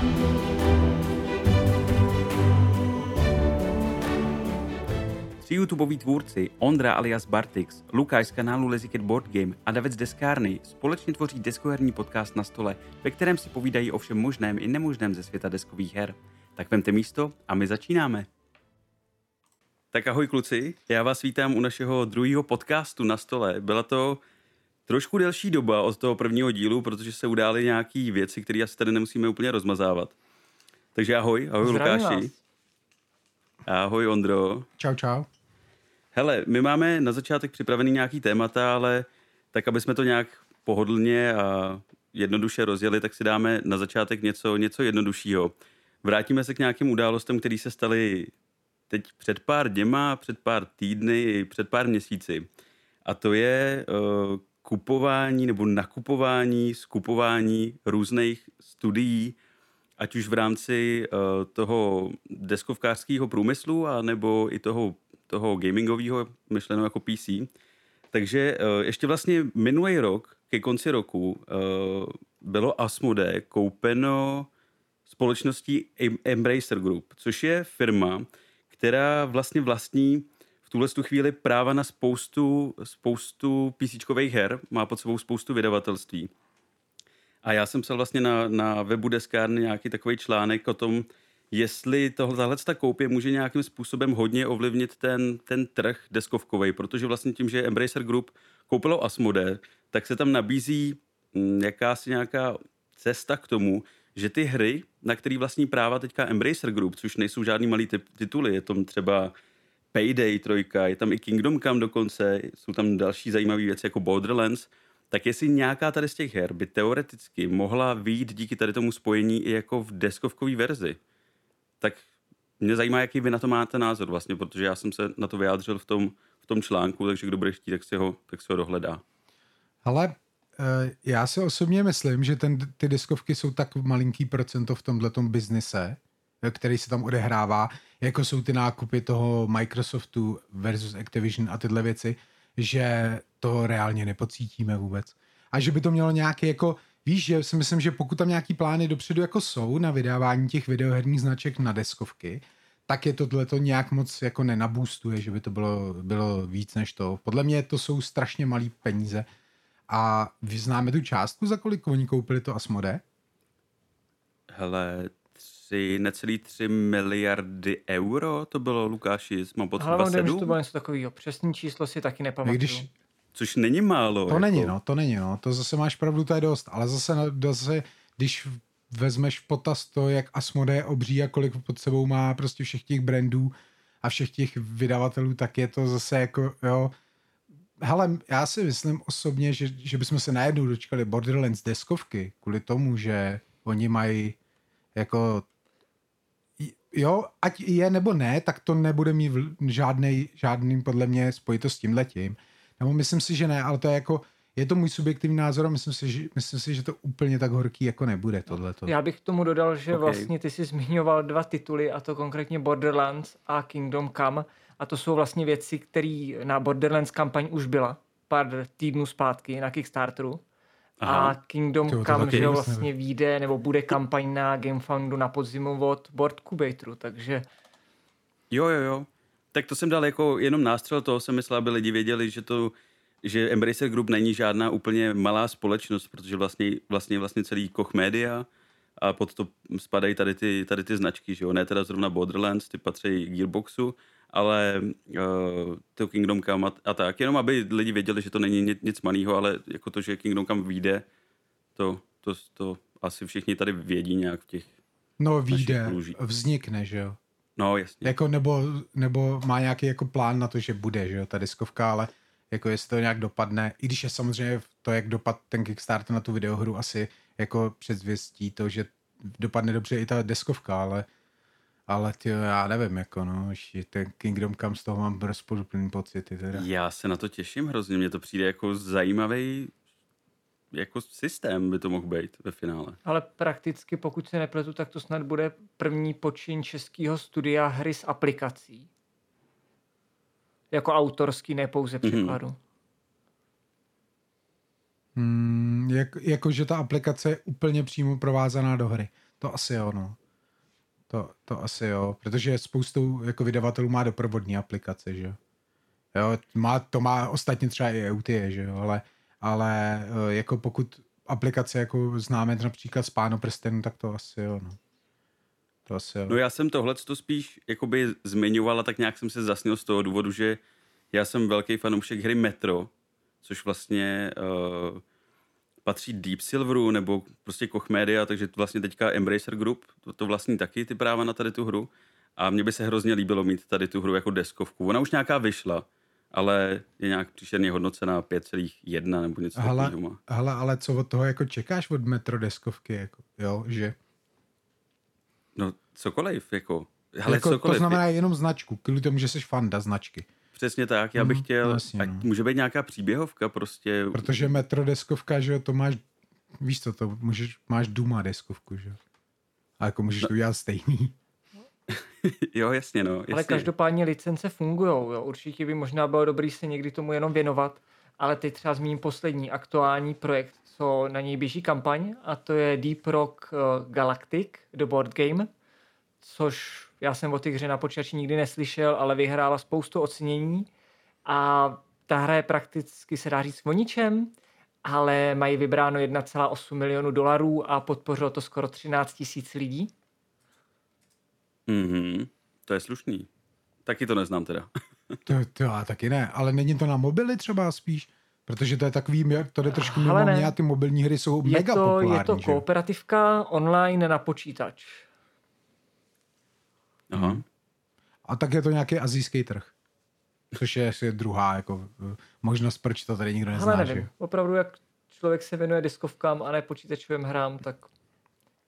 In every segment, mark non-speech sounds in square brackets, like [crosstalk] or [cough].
Tři YouTubeoví tvůrci, Ondra alias Bartix, Lukáš z kanálu Leziket Board Game a David z Deskárny společně tvoří deskoherní podcast na stole, ve kterém si povídají o všem možném i nemožném ze světa deskových her. Tak vemte místo a my začínáme. Tak ahoj kluci, já vás vítám u našeho druhého podcastu na stole. Byla to trošku delší doba od toho prvního dílu, protože se udály nějaké věci, které asi tady nemusíme úplně rozmazávat. Takže ahoj, ahoj Zdravím Lukáši. vás. Ahoj Ondro. Čau, čau. Hele, my máme na začátek připravený nějaký témata, ale tak, aby jsme to nějak pohodlně a jednoduše rozjeli, tak si dáme na začátek něco, něco jednoduššího. Vrátíme se k nějakým událostem, které se staly teď před pár dněma, před pár týdny, před pár měsíci. A to je uh, kupování nebo nakupování, skupování různých studií, ať už v rámci uh, toho deskovkářského průmyslu, a nebo i toho, toho gamingového, myšleno jako PC. Takže uh, ještě vlastně minulý rok, ke konci roku, uh, bylo Asmodee koupeno společností Em- Embracer Group, což je firma, která vlastně vlastní tuhle tu chvíli práva na spoustu, spoustu PCčkových her, má pod sebou spoustu vydavatelství. A já jsem psal vlastně na, na webu Deskárny nějaký takový článek o tom, jestli tohle, ta koupě může nějakým způsobem hodně ovlivnit ten, ten trh deskovkový, protože vlastně tím, že Embracer Group koupilo Asmodee, tak se tam nabízí mm, jakási nějaká cesta k tomu, že ty hry, na který vlastní práva teďka Embracer Group, což nejsou žádný malý tituly, je tam třeba Payday trojka, je tam i Kingdom Come dokonce, jsou tam další zajímavé věci jako Borderlands, tak jestli nějaká tady z těch her by teoreticky mohla výjít díky tady tomu spojení i jako v deskovkové verzi, tak mě zajímá, jaký vy na to máte názor vlastně, protože já jsem se na to vyjádřil v tom, v tom článku, takže kdo bude chtít, tak si ho, tak si ho dohledá. Ale eh, já si osobně myslím, že ten, ty diskovky jsou tak malinký procento v tomhletom biznise, který se tam odehrává, jako jsou ty nákupy toho Microsoftu versus Activision a tyhle věci, že to reálně nepocítíme vůbec. A že by to mělo nějaký jako, víš, že si myslím, že pokud tam nějaký plány dopředu jako jsou na vydávání těch videoherních značek na deskovky, tak je tohle to nějak moc jako nenabůstuje, že by to bylo, bylo víc než to. Podle mě to jsou strašně malý peníze. A vy známe tu částku, za kolik oni koupili to Asmodee? Hele, tři, necelý 3 miliardy euro to bylo, Lukáši, mám pocit Ale mám dojem, že to 27, bylo něco takového. Přesný číslo si taky nepamatuju. Když, což není málo. to není, no, to není, no. To zase máš pravdu, to je dost. Ale zase, zase když vezmeš v potaz to, jak Asmodee je obří a kolik pod sebou má prostě všech těch brandů a všech těch vydavatelů, tak je to zase jako, jo, Hele, já si myslím osobně, že, že bychom se najednou dočkali Borderlands deskovky kvůli tomu, že oni mají jako jo, ať je nebo ne, tak to nebude mít žádný, žádný podle mě spojitost s tím letím. Nebo myslím si, že ne, ale to je jako, je to můj subjektivní názor a myslím si, že, myslím si, že to úplně tak horký jako nebude tohleto. Já bych k tomu dodal, že Ok. okay. vlastně ty jsi zmiňoval dva tituly, a to konkrétně Borderlands a Kingdom Come. A to jsou vlastně věci, které na Borderlands kampaň už byla pár týdnů zpátky na Kickstarteru. Aha. A Kingdom Tyjo, Come, že vlastně vyjde, nebo bude kampaň na Gamefoundu na podzimu od Board Cubatoru, takže Jo, jo, jo. Tak to jsem dal jako jenom nástřel toho, jsem myslel, aby lidi věděli, že to, že Embracer Group není žádná úplně malá společnost, protože vlastně, vlastně, vlastně celý Koch Media a pod to spadají tady ty, tady ty značky, že jo, ne teda zrovna Borderlands, ty patří Gearboxu, ale uh, to Kingdom Come a, a tak, jenom aby lidi věděli, že to není nic, nic malého, ale jako to, že Kingdom Come vyjde, to, to, to asi všichni tady vědí nějak v těch, No vyjde, vznikne, že jo. no jasně. Jako nebo, nebo má nějaký jako plán na to, že bude, že jo, ta diskovka, ale jako jestli to nějak dopadne, i když je samozřejmě to, jak dopad ten Kickstarter na tu videohru asi jako předzvěstí to, že dopadne dobře i ta deskovka, ale ale ty, já nevím, jako no, že ten Kingdom Come z toho mám rozporuplný pocity teda. Já se na to těším hrozně, mně to přijde jako zajímavý jako systém by to mohl být ve finále. Ale prakticky, pokud se nepletu, tak to snad bude první počin českého studia hry s aplikací. Jako autorský, ne pouze Mhm. překladu. Hmm, jak, jako, že ta aplikace je úplně přímo provázaná do hry. To asi jo, no. To, to asi jo, protože spoustu jako vydavatelů má doprovodní aplikace, že jo. Má, to má ostatně třeba i EUT, že jo, ale, ale eh, jako pokud aplikace jako známe například z Páno prstenu, tak to asi jo, no. To asi jo. No já jsem tohle to spíš jakoby zmiňoval a tak nějak jsem se zasnil z toho důvodu, že já jsem velký fanoušek hry Metro, což vlastně uh, patří Deep Silveru nebo prostě Koch Media, takže vlastně teďka Embracer Group, to, to vlastní taky ty práva na tady tu hru. A mně by se hrozně líbilo mít tady tu hru jako deskovku. Ona už nějaká vyšla, ale je nějak příšerně hodnocena 5,1 nebo něco takového. Hele, ale co od toho jako čekáš od Metro deskovky, jako, jo, že? No cokoliv, jako. Hele, jako, cokoliv. To znamená jenom značku, kvůli tomu, že jsi fanda značky. Přesně tak, já bych Mhm, chtěl, jasně, ať no. může být nějaká příběhovka prostě. Protože Metro deskovka, že jo, to máš, víš co, to můžeš, máš Duma deskovku, že jo. A jako můžeš no. to udělat stejný. [laughs] jo, jasně, no. Jasně. Ale každopádně licence fungují. Určitě by možná bylo dobrý se někdy tomu jenom věnovat. Ale teď třeba zmíním poslední aktuální projekt, co na něj běží kampaň, a to je Deep Rock eh, Galactic, The Board Game, což já jsem o té hře na počítači nikdy neslyšel, ale vyhrála spoustu ocenění a ta hra je prakticky, se dá říct, o ničem, ale mají vybráno 1,8 milionu dolarů a podpořilo to skoro 13 tisíc lidí. Mhm, to je slušný. Taky to neznám teda. [laughs] To, to já taky ne, ale není to na mobily třeba spíš? Protože to je takový, to jde trošku mimo mě a ty mobilní hry jsou Je mega to, populární. je to že kooperativka online na počítač. Aha. A tak je to nějaký azijský trh. Což je asi druhá jako, eh, možnost, proč to tady nikdo nezná. Ale že? nevím, jo? opravdu jak člověk se věnuje diskovkám a ne počítačovým hrám, tak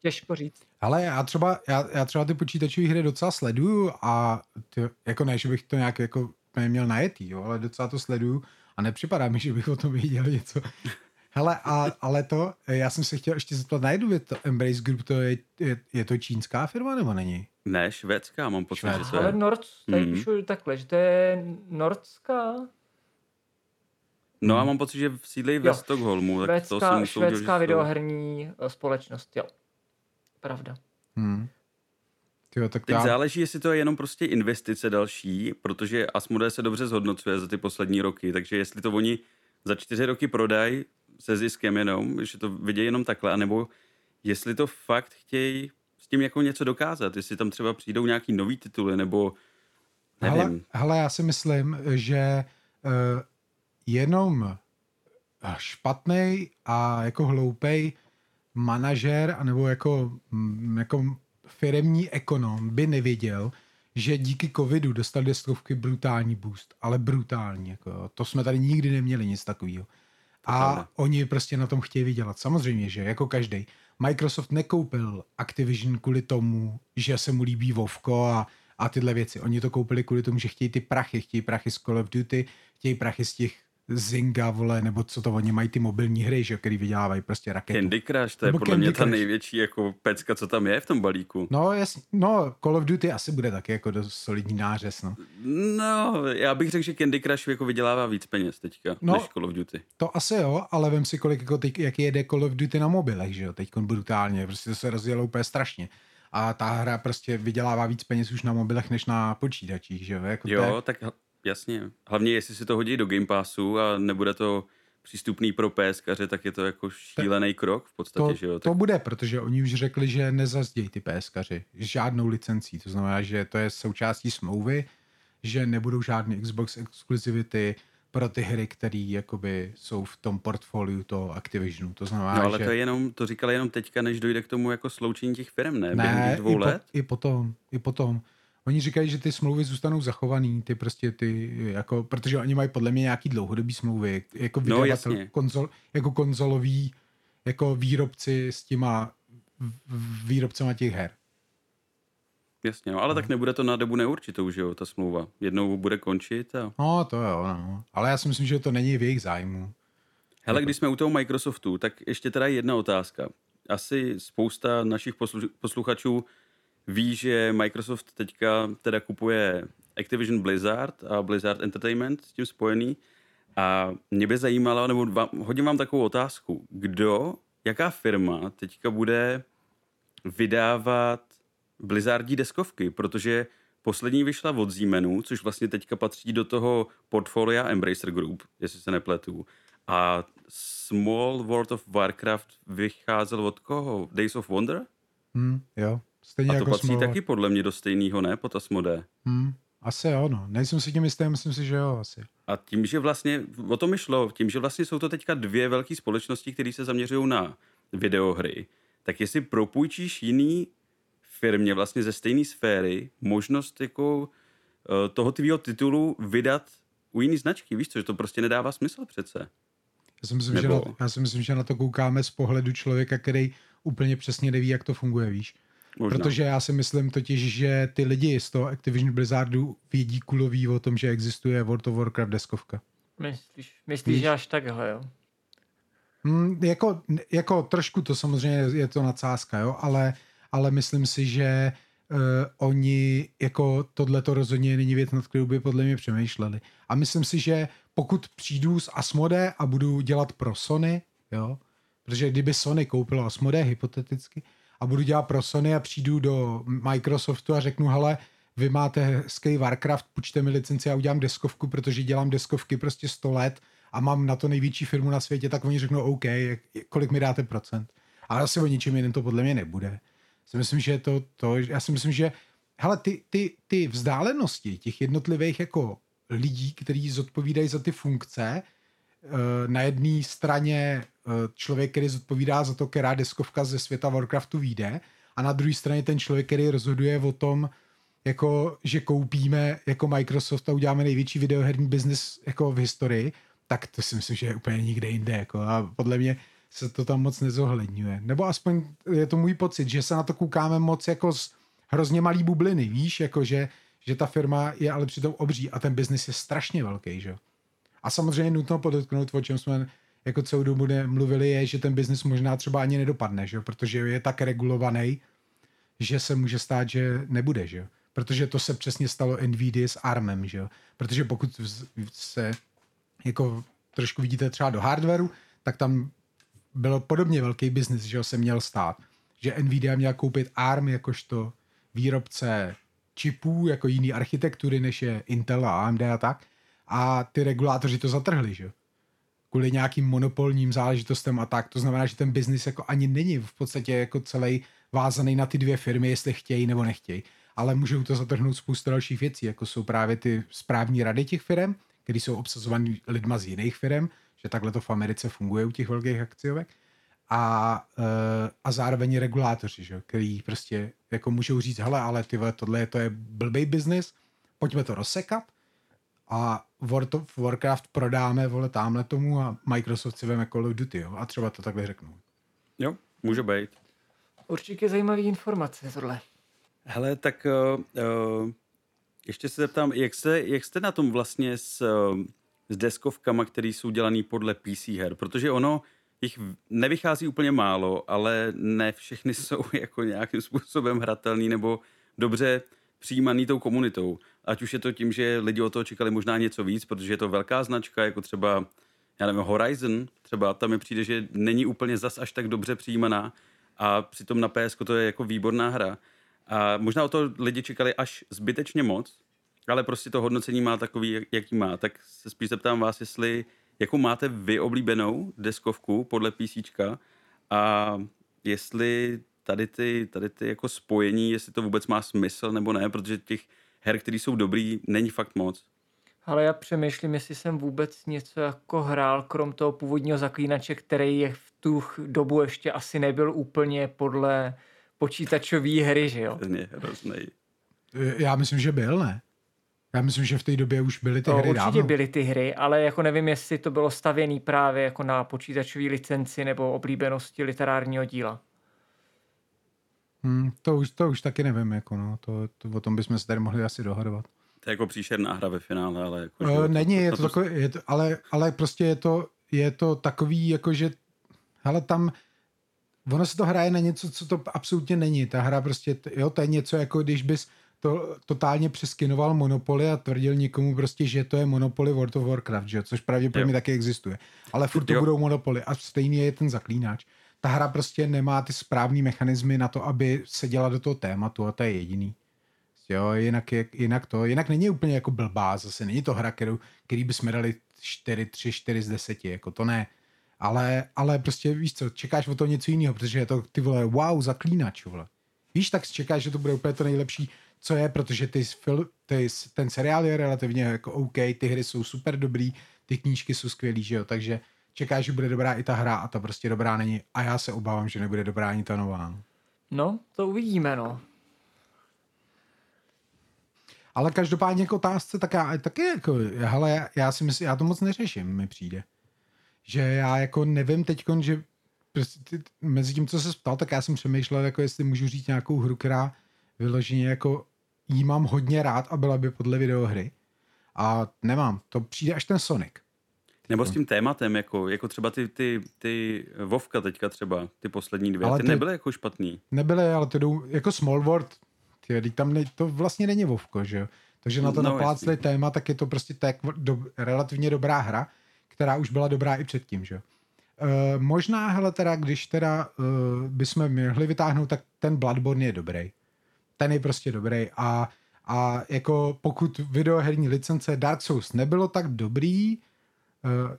těžko říct. Ale já třeba, já, já třeba ty počítačové hry docela sleduju a ty, jako ne, že bych to nějak jako neměl najetý, jo, ale docela to sleduju a nepřipadá mi, že bych o tom věděl něco. Hele, a, ale to, já jsem se chtěl ještě zeptat na jednu věc, to Embrace Group, to je, je, je to čínská firma nebo není? Ne, švédská, mám pocit, že to Švédská. Ale je. Nord, tady Mhm. píšu takhle, že to je nordská, No a mám pocit, že sídlí ve Jo, Stockholmu, tak to švédská, jsem usoudil, že švédská jsou- videoherní eh, společnost, jo. Pravda. Hmm. Tyjo, tak Teď já, záleží, jestli to je jenom prostě investice další, protože Asmodee se dobře zhodnocuje za ty poslední roky, takže jestli to oni za čtyři roky prodají se ziskem jenom, že to vidějí jenom takhle, anebo jestli to fakt chtějí tím jako něco dokázat, jestli tam třeba přijdou nějaký nový tituly, nebo nevím. hele, hele, já si myslím, že uh, jenom špatný a jako hloupej manažer anebo jako, mm, jako firemní ekonom by nevěděl, že díky covidu dostali deskovky brutální boost, ale brutální. Jako, to jsme tady nikdy neměli nic takového. A oni prostě na tom chtějí vydělat. Samozřejmě, že jako každý. Microsoft nekoupil Activision kvůli tomu, že se mu líbí Vovko a, a tyhle věci. Oni to koupili kvůli tomu, že chtějí ty prachy, chtějí prachy z Call of Duty, chtějí prachy z těch Zynga, vole, nebo co to oni mají ty mobilní hry, že, jo, který vydělávají prostě raketu. Candy Crush, to je Nebo podle Candy mě ta největší jako pecka, co tam je v tom balíku. No, jasně, no, Call of Duty asi bude taky jako dost solidní nářez, no. No, já bych řekl, že Candy Crush jako vydělává víc peněz teďka, No. než Call of Duty. To asi jo, ale vem si, kolik, jako teď, jak jede Call of Duty na mobilech, že jo, teď brutálně, prostě to se rozjelo úplně strašně. A ta hra prostě vydělává víc peněz už na mobilech, než na počítačích, že jo. Jako to je- Jo, tak jasně. Hlavně jestli si to hodí do Game Passu a nebude to přístupný pro PSkaře, tak je to jako šílený krok v podstatě, to, že jo? to Tak, bude, protože oni už řekli, že nezazdějí ty PSkaři žádnou licencí. To znamená, že to je součástí smlouvy, že nebudou žádné Xbox exkluzivity pro ty hry, které jakoby jsou v tom portfoliu toho Activisionu. To znamená, no ale že... to je jenom, to říkali jenom teďka, než dojde k tomu jako sloučení těch firm, ne? Během Ne, těch dvou i, let? Po, i potom, i potom. Oni říkají, že ty smlouvy zůstanou zachovaný, ty prostě ty, jako, protože oni mají podle mě nějaký dlouhodobý smlouvy, jako No, vydavatel, jasně. konzol, jako konzolový, jako výrobci s těma výrobcema těch her. Jasně, no, ale tak nebude to na dobu neurčitou, že jo, ta smlouva. Jednou bude končit a... No, to jo, no. Ale já si myslím, že to není v jejich zájmu. Hele, když jsme u toho Microsoftu, tak ještě teda jedna otázka. Asi spousta našich poslu- posluchačů ví, že Microsoft teďka teda kupuje Activision Blizzard a Blizzard Entertainment s tím spojený. A mě by zajímalo, nebo vám, hodím vám takovou otázku. Kdo, jaká firma teďka bude vydávat Blizzardí deskovky, protože poslední vyšla od Siemenu, což vlastně teďka patří do toho portfolia Embracer Group, jestli se nepletu. A Small World of Warcraft vycházel od koho? Days of Wonder? Hmm, jo. Stejně A to jako patří Small taky podle mě do stejného, ne? Po Asmodee. Hmm, asi jo, no. Nejsem si tím jistý, myslím si, že jo, asi. A tím, že vlastně, o tom mi šlo, tím, že vlastně jsou to teďka dvě velké společnosti, které se zaměřují na videohry, tak jestli propůjčíš jiný firmě vlastně ze stejné sféry možnost jako eh, toho tvýho titulu vydat u jiný značky, víš co, že to prostě nedává smysl přece. Já si, myslím, že Nebo- na, já si myslím, že na to koukáme z pohledu člověka, který úplně přesně neví, jak to funguje, víš. Možná. Protože já si myslím totiž, že ty lidi z toho Activision Blizzardu vědí kulový o tom, že existuje World of Warcraft deskovka. Myslíš, myslíš Víš? že až takhle, jo? Hmm, jako, jako trošku to samozřejmě je to nadsázka, jo, ale, ale myslím si, že uh, oni jako tohle to rozhodně není věc, nad kterou by podle mě přemýšleli. A myslím si, že pokud přijdu z Asmode a budu dělat pro Sony, jo, protože kdyby Sony koupilo Asmode hypoteticky a budu dělat pro Sony a přijdu do Microsoftu a řeknu, hele, vy máte hezký Warcraft, půjčte mi licenci a udělám deskovku, protože dělám deskovky prostě 100 let a mám na to největší firmu na světě, tak oni řeknou OK, kolik mi dáte procent. Ale asi o ničem jiném to podle mě nebude. Si myslím, že to, to já si myslím, že hele, ty, ty, ty vzdálenosti těch jednotlivých jako lidí, kteří zodpovídají za ty funkce, na jedné straně eh, člověk, který zodpovídá za to, která deskovka ze světa Warcraftu vyjde, a na druhé straně ten člověk, který rozhoduje o tom, jako, že koupíme jako Microsoft a uděláme největší videoherní biznis jako v historii, tak to si myslím, že je úplně nikde jinde. Jako, a podle mě se to tam moc nezohledňuje. Nebo aspoň je to můj pocit, že se na to koukáme moc jako z hrozně malý bubliny, víš, jako že, že ta firma je ale přitom obří a ten biznis je strašně velký, že? jo. A samozřejmě nutno podotknout, o čem jsme jako celou dobu mluvili, je, že ten biznis možná třeba ani nedopadne, že? protože je tak regulovaný, že se může stát, že nebude, že? Protože to se přesně stalo NVIDIA s ARMem, že? Protože pokud se jako trošku vidíte třeba do hardwareu, tak tam byl podobně velký biznis, že se měl stát. Že Nvidia měla koupit ARM jakožto výrobce čipů, jako jiný architektury, než je Intel a AMD a tak. A ty regulátoři to zatrhli, že. Kvůli nějakým monopolním záležitostem a tak. To znamená, že ten biznis jako ani není v podstatě jako celý vázaný na ty dvě firmy, jestli chtějí nebo nechtějí. Ale můžou to zatrhnout spoustu dalších věcí, jako jsou právě ty správní rady těch firm, které jsou obsazovaný lidma z jiných firm, že takhle to v Americe funguje u těch velkých akciovek. A, eh, a zároveň regulátoři, že? který prostě jako můžou říct, hele, ale ty vole, tohle to je blbý biznis, pojďme to rozsekat a World of Warcraft prodáme, vole, tamhle tomu a Microsoft si veme Call of Duty, jo, a třeba to takhle řeknou. Jo, může být. Určitě zajímavý informace tohle. Hele, tak uh, uh, ještě se zeptám, jak jste, jak jste na tom vlastně s, uh, s deskovkama, které jsou dělané podle PC her? Protože ono jich nevychází úplně málo, ale ne všechny [laughs] jsou jako nějakým způsobem hratelný nebo dobře přijímaný tou komunitou. Ať už je to tím, že lidi o toho čekali možná něco víc, protože je to velká značka, jako třeba, já nevím, Horizon, třeba tam mi přijde, že není úplně zas až tak dobře přijímaná a přitom na PS to je jako výborná hra. A možná o to lidi čekali až zbytečně moc, ale prostě to hodnocení má takový, jak- jaký má. Tak se spíš zeptám vás, jestli jakou máte vy oblíbenou deskovku podle PC a jestli tady ty, tady ty jako spojení, jestli to vůbec má smysl nebo ne, protože těch her, které jsou dobrý, není fakt moc. Ale já přemýšlím, jestli jsem vůbec něco jako hrál, krom toho původního zaklínače, který je v tu dobu ještě asi nebyl úplně podle počítačové hry, že jo? Ten je hrozný. Já myslím, že byl, ne? Já myslím, že v té době už byly ty To hry určitě dávno. byly ty hry, ale jako nevím, jestli to bylo stavěné právě jako na počítačové licenci nebo oblíbenosti literárního díla. Hmm, to, už, to už taky nevím, jako no, to, to, o tom bychom se tady mohli asi dohadovat. To je jako příšerná hra ve finále, ale jako, Uh, není, je to to- takové, je to, ale, ale prostě je to, je to takový, jako že, hele, tam, ono se to hraje na něco, co to absolutně není. Ta hra prostě, jo, to je něco, jako když bys to totálně přeskinoval Monopoly a tvrdil někomu prostě, že to je Monopoly World of Warcraft, že? což pravděpodobně Jo. taky existuje. Ale furt to Jo. budou Monopoly a stejný je ten zaklínač. Ta hra prostě nemá ty správné mechanismy na to, aby se dělala do toho tématu a to je jediný. Jo, jinak, je, jinak to, jinak není úplně jako blbá, zase není to hra, kterou, který bychom dali 4, 3, 4 z 10, jako to ne. Ale, ale prostě víš co, čekáš o to něco jiného, protože je to ty vole, wow, zaklínač, vole. Víš, tak čekáš, že to bude úplně to nejlepší, co je, protože ty, ty, ten seriál je relativně jako OK, ty hry jsou super dobrý, ty knížky jsou skvělý, že jo, takže čekáš, že bude dobrá i ta hra a ta prostě dobrá není a já se obávám, že nebude dobrá ani ta nová. No, to uvidíme, no. Ale každopádně jako otázce, tak já taky jako, hele, já si myslím, já to moc neřeším, mi přijde. Že já jako nevím teď, že prostě mezi tím, co se ptal, tak já jsem přemýšlel, jako jestli můžu říct nějakou hru, která vyloženě jako jí mám hodně rád a byla by podle videohry. A nemám, to přijde až ten Sonic. Nebo s tím tématem, jako, jako třeba ty, ty, ty Vovka teďka třeba, ty poslední dvě, ale ty, ty nebyly jako špatný. Nebyly, ale to jdou, jako Small World, ty, tam ne, to vlastně není Vovko, že jo. Takže na to no, naplácli téma, tak je to prostě tak do, relativně dobrá hra, která už byla dobrá i předtím, že jo. E, možná, hele, teda, když teda e, bychom mohli vytáhnout, tak ten Bloodborne je dobrý. Ten je prostě dobrý a, a jako pokud videoherní licence Dark Souls nebylo tak dobrý,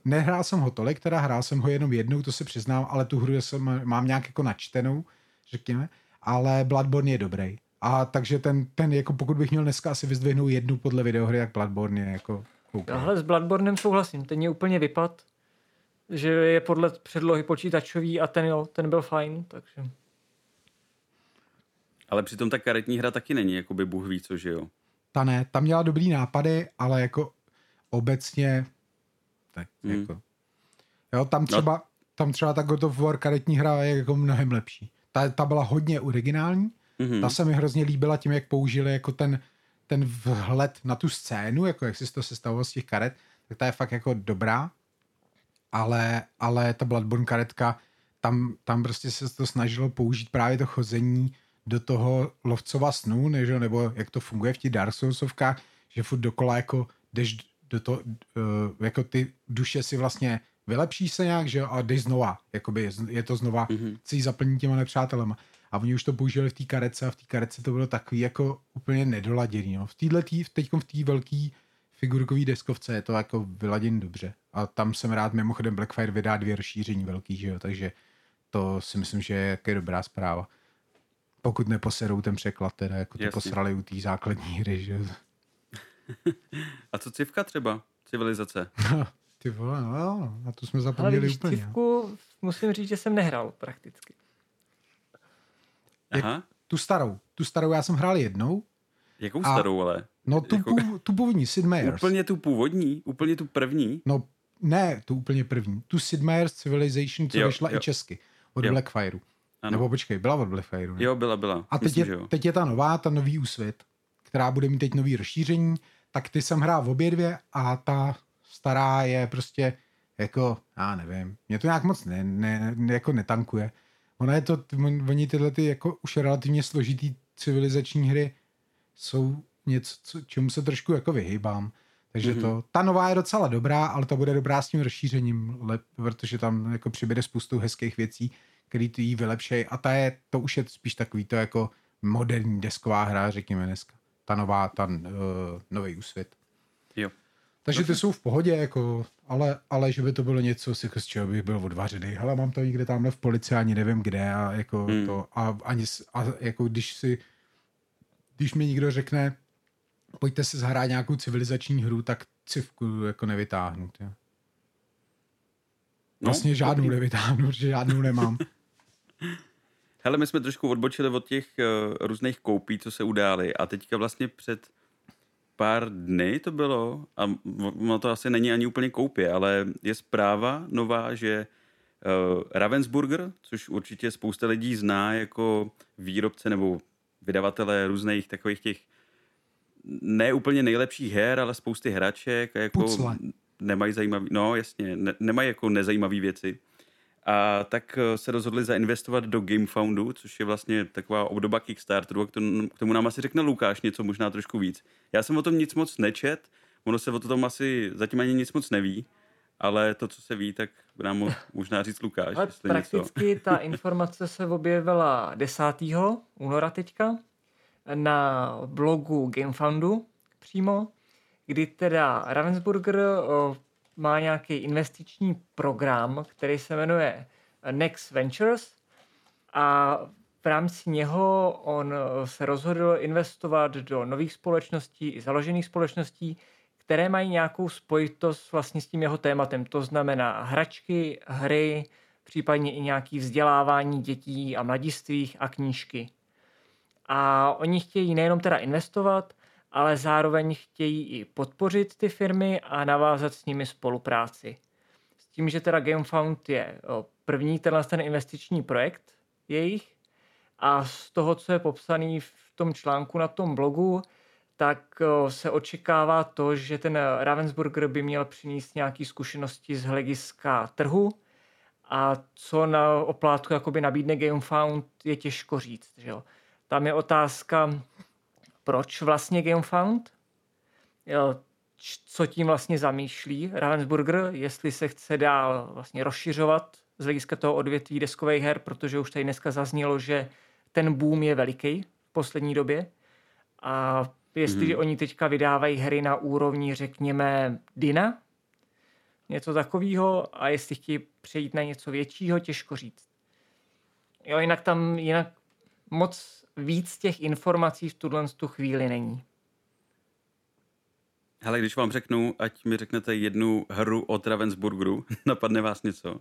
nehrál jsem ho tolik, teda hrál jsem ho jenom jednou, to se přiznám, ale tu hru jsem, mám nějak jako načtenou, řekněme, ale Bloodborne je dobrý. A takže ten, ten jako pokud bych měl dneska asi vyzdvihnout jednu podle videohry, tak Bloodborne je jako okay. Ale s Bloodbornem souhlasím, ten je úplně vypad, že je podle předlohy počítačový a ten jo, ten byl fajn, takže... Ale přitom ta karetní hra taky není, jako by Bůh ví co, že jo? Ta ne, tam měla dobrý nápady, ale jako obecně tak hmm. jako. Jo, tam no. třeba, no. tam třeba ta God of War karetní hra je jako mnohem lepší. Ta, ta byla hodně originální, mm-hmm. ta se mi hrozně líbila tím, jak použili jako ten, ten vhled na tu scénu, jako jak si to sestavoval z těch karet, tak ta je fakt jako dobrá, ale, ale ta Bloodborne karetka, tam, tam prostě se to snažilo použít právě to chození do toho lovcova snů, než, nebo jak to funguje v těch Dark Soulsovkách, že furt dokola jako jdeš do to, uh, jako ty duše si vlastně vylepší se nějak, že jo, a jdeš znova, jakoby je, je to znova, mm-hmm. si zaplní těma nepřátelema. A oni už to použili v té karece a v té karece to bylo takový jako úplně nedoladěný. No. V téhle tý, teď v té velké figurkové deskovce je to jako vyladěný dobře. A tam jsem rád, mimochodem Blackfire vydá dvě rozšíření velký, že jo, takže to si myslím, že je jaké dobrá zpráva. Pokud neposerou ten překlad, teda jako to posrali u té základní hry, že jo. [laughs] A co civka třeba? Civilizace? [laughs] Ty vole, no, na to jsme zapomněli Ale úplně. civku musím říct, že jsem nehrál prakticky. Aha. tu starou. Tu starou já jsem hrál jednou. Jakou a, starou, ale? No tu, jako... pův, tu původní, Sid Meier's. Úplně tu původní? Úplně tu první? No ne, tu úplně první. Tu Sid Meier's Civilization, co jo, vyšla jo. i česky. Od jo. Blackfireu. Ano. Nebo počkej, byla od Blackfireu. Jo, byla, byla. A teď, Myslím, je, teď je ta nová, ta nový úsvit, která bude mít teď nový rozšíření tak ty jsem hrál v obě dvě a ta stará je prostě jako, já nevím, mě to nějak moc ne, ne, jako netankuje. Ona je to, oni tyhle ty jako už relativně složitý civilizační hry jsou něco, co, čemu se trošku jako vyhýbám. Takže mm-hmm. to, ta nová je docela dobrá, ale ta bude dobrá s tím rozšířením, lep, protože tam jako přibude spoustu hezkých věcí, který to jí vylepšej a ta je, to už je spíš takový to jako moderní desková hra, řekněme dneska ta nová, ta uh, nový úsvit. Jo. Takže ty jsou v pohodě, jako, ale, ale že by to bylo něco, z čeho bych byl odvařený. Hele, mám to někde tamhle v policii, ani nevím kde a jako hmm. to, a, ani, a jako když si, když mi někdo řekne, pojďte si zahrát nějakou civilizační hru, tak civku jako nevytáhnu. Tě. No, vlastně no, žádnou nevytáhnu, protože žádnou nemám. [laughs] Hele, my jsme trošku odbočili od těch uh, různých koupí, co se udály a teďka vlastně před pár dny to bylo, a ono to asi není ani úplně koupě, ale je zpráva nová, že uh, Ravensburger, což určitě spousta lidí zná jako výrobce nebo vydavatele různých takových těch ne úplně nejlepších her, ale spousty hraček a jako Pucle. nemají zajímavý, no jasně, ne, nemají jako nezajímavé věci. A tak eh, se rozhodli zainvestovat do GameFoundu, což je vlastně taková obdoba Kickstarteru, a k tomu, nám asi řekne Lukáš něco možná trošku víc. Já jsem o tom nic moc nečet, ono se o tom asi zatím ani nic moc neví, ale to, co se ví, tak nám [laughs] možná říct Lukáš. Ale prakticky něco. ta [laughs] informace se objevila 10. února teďka na blogu GameFoundu přímo, kdy teda Ravensburger o, má nějaký investiční program, který se jmenuje Next Ventures a v rámci něho on se rozhodl investovat do nových společností i založených společností, které mají nějakou spojitost vlastně s tím jeho tématem. To znamená hračky, hry, případně i nějaké vzdělávání dětí a mladistvých a knížky. A oni chtějí nejenom teda investovat, ale zároveň chtějí i podpořit ty firmy a navázat s nimi spolupráci. S tím, že teda GameFound je první tenhle ten investiční projekt jejich a z toho, co je popsaný v tom článku na tom blogu, tak se očekává to, že ten Ravensburger by měl přinést nějaké zkušenosti z hlediska trhu a co na oplátku jakoby nabídne GameFound je těžko říct. Že jo. Tam je otázka, proč vlastně GameFound, co tím vlastně zamýšlí Ravensburger, jestli se chce dál vlastně rozšiřovat z hlediska toho odvětví deskových her, protože už tady dneska zaznělo, že ten boom je veliký v poslední době a jestliže mm-hmm. oni teďka vydávají hry na úrovni, řekněme, Dina, něco takového, a jestli chtějí přejít na něco většího, těžko říct. Jo, jinak tam jinak moc víc těch informací v tuhle tu chvíli není. Hele, když vám řeknu, ať mi řeknete jednu hru od Ravensburgeru, [laughs] napadne vás něco?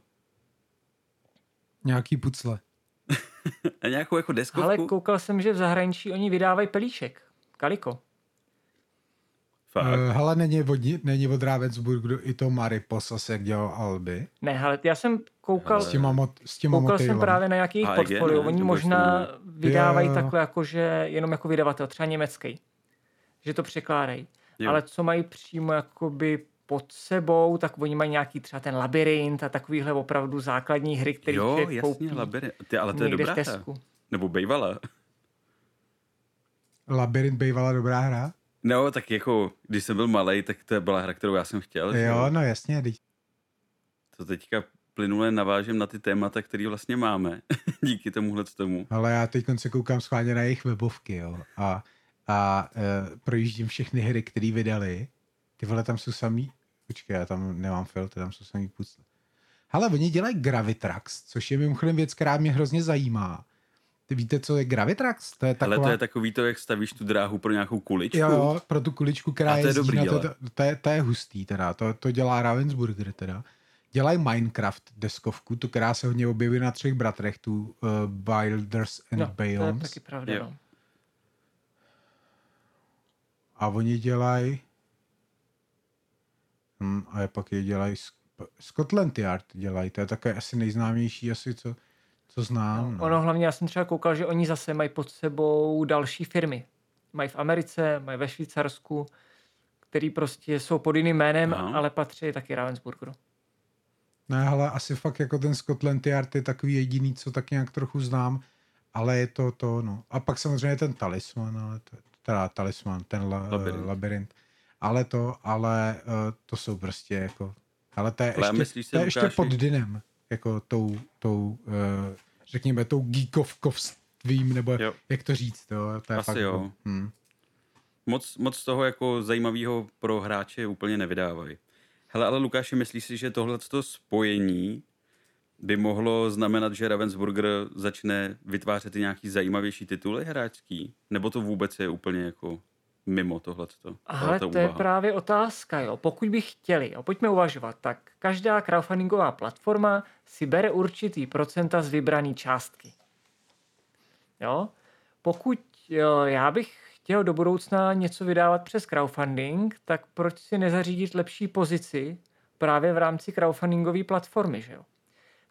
Nějaký pucle. [laughs] A nějakou jako deskovku? Ale koukal jsem, že v zahraničí oni vydávají pelíšek. Kaliko. Fakt? Uh, hele, není od, není od Ravensburgu i to Mariposas, jak dělal Alby. Ne, ale já jsem koukal, S těma, mot, s těma koukal jsem právě na nějaký portfolio. Oni možná vydávají Jo, jo. takhle jako, že jenom jako vydavatel, třeba německý. Že to překládají. Jo. Ale co mají přímo jakoby pod sebou, tak oni mají nějaký třeba ten labirint a takovýhle opravdu základní hry, který jo, jasně, koupí labirint. Ty, ale to je dobrá v hra. Nebo bejvala. Labyrint bývala dobrá hra? No, tak jako, když jsem byl malý, tak to byla hra, kterou já jsem chtěl. že Jo, no jasně. teď- To teďka plynule navážem na ty témata, které vlastně máme. [laughs] Díky tomuhle tomu. Ale já teď se koukám schválně na jejich webovky, jo. A, a e, projíždím všechny hry, které vydali. Ty vole, tam jsou samý... Počkej, já tam nemám filtr, tam jsou samý pucle. Hele, oni dělají Gravitrax, což je mimochodem věc, která mě hrozně zajímá. Ty víte, co je Gravitrax? To je Ale taková... to je takový to, jak stavíš tu dráhu pro nějakou kuličku. Jo, jo, pro tu kuličku, která A to je dobrý, na to, ale. to, to, je, to je hustý teda, to, to dělá Ravensburger teda. Dělají Minecraft deskovku, tu, která se hodně objeví na třech bratrech, tu uh, Wilders and No, to je taky pravda. Jo. No. A oni dělají... Hm, a je pak je dělají... Scotland Yard dělají, to je také asi nejznámější, asi co, co znám. No. Ono hlavně, já jsem třeba koukal, že oni zase mají pod sebou další firmy. Mají v Americe, mají ve Švýcarsku, který prostě jsou pod jiným jménem, Aha. ale patří taky Ravensburgeru. Ne, ale asi fakt jako ten Scotland Yard je takový jediný, co tak nějak trochu znám, ale je to to, no. A pak samozřejmě ten talisman, ale to, teda talisman, ten la, labirint. labirint. Ale to, ale uh, to jsou prostě jako, ale to je Ale ještě, myslíš to je ještě pod Dinem, jako tou, tou uh, řekněme, tou geekovkovstvím, nebo Jo. jak to říct, jo. To je Asi fakt, jo. Hm. Moc, moc toho jako zajímavého pro hráče úplně nevydávají. Hele, ale Lukáši, myslíš si, že tohle spojení by mohlo znamenat, že Ravensburger začne vytvářet i nějaký zajímavější tituly hráčský? Nebo to vůbec je úplně jako mimo tohleto? Ale to je právě otázka, jo. Pokud by chtěli, jo, pojďme uvažovat, tak každá crowdfundingová platforma si bere určitý procenta z vybrané částky. Jo? Pokud jo, já bych chtěl do budoucna něco vydávat přes crowdfunding, tak proč si nezařídit lepší pozici právě v rámci crowdfundingové platformy, že jo?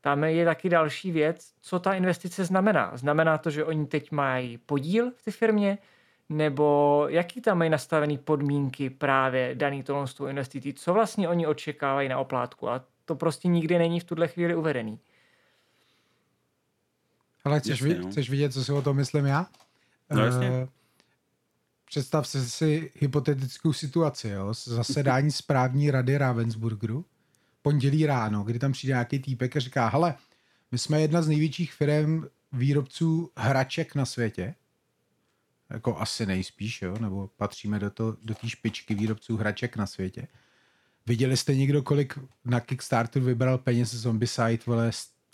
Tam je taky další věc, co ta investice znamená. Znamená to, že oni teď mají podíl v té firmě, nebo jaký tam mají nastavený podmínky právě daný tohle s tou investicí, co vlastně oni očekávají na oplátku a to prostě nikdy není v tuhle chvíli uvedený. Ale chceš, Jasně, vidět, no. chceš vidět, co si o tom myslím já? No, jasně. Eh, Představ si, si hypotetickou situaci, jo? Zasedání správní rady Ravensburgeru pondělí ráno, kdy tam přijde nějaký týpek a říká, hele, my jsme jedna z největších firm výrobců hraček na světě, jako asi nejspíš, jo, nebo patříme do, to, do špičky výrobců hraček na světě. Viděli jste někdo, kolik na Kickstarter vybral peněz Zombicide, vole,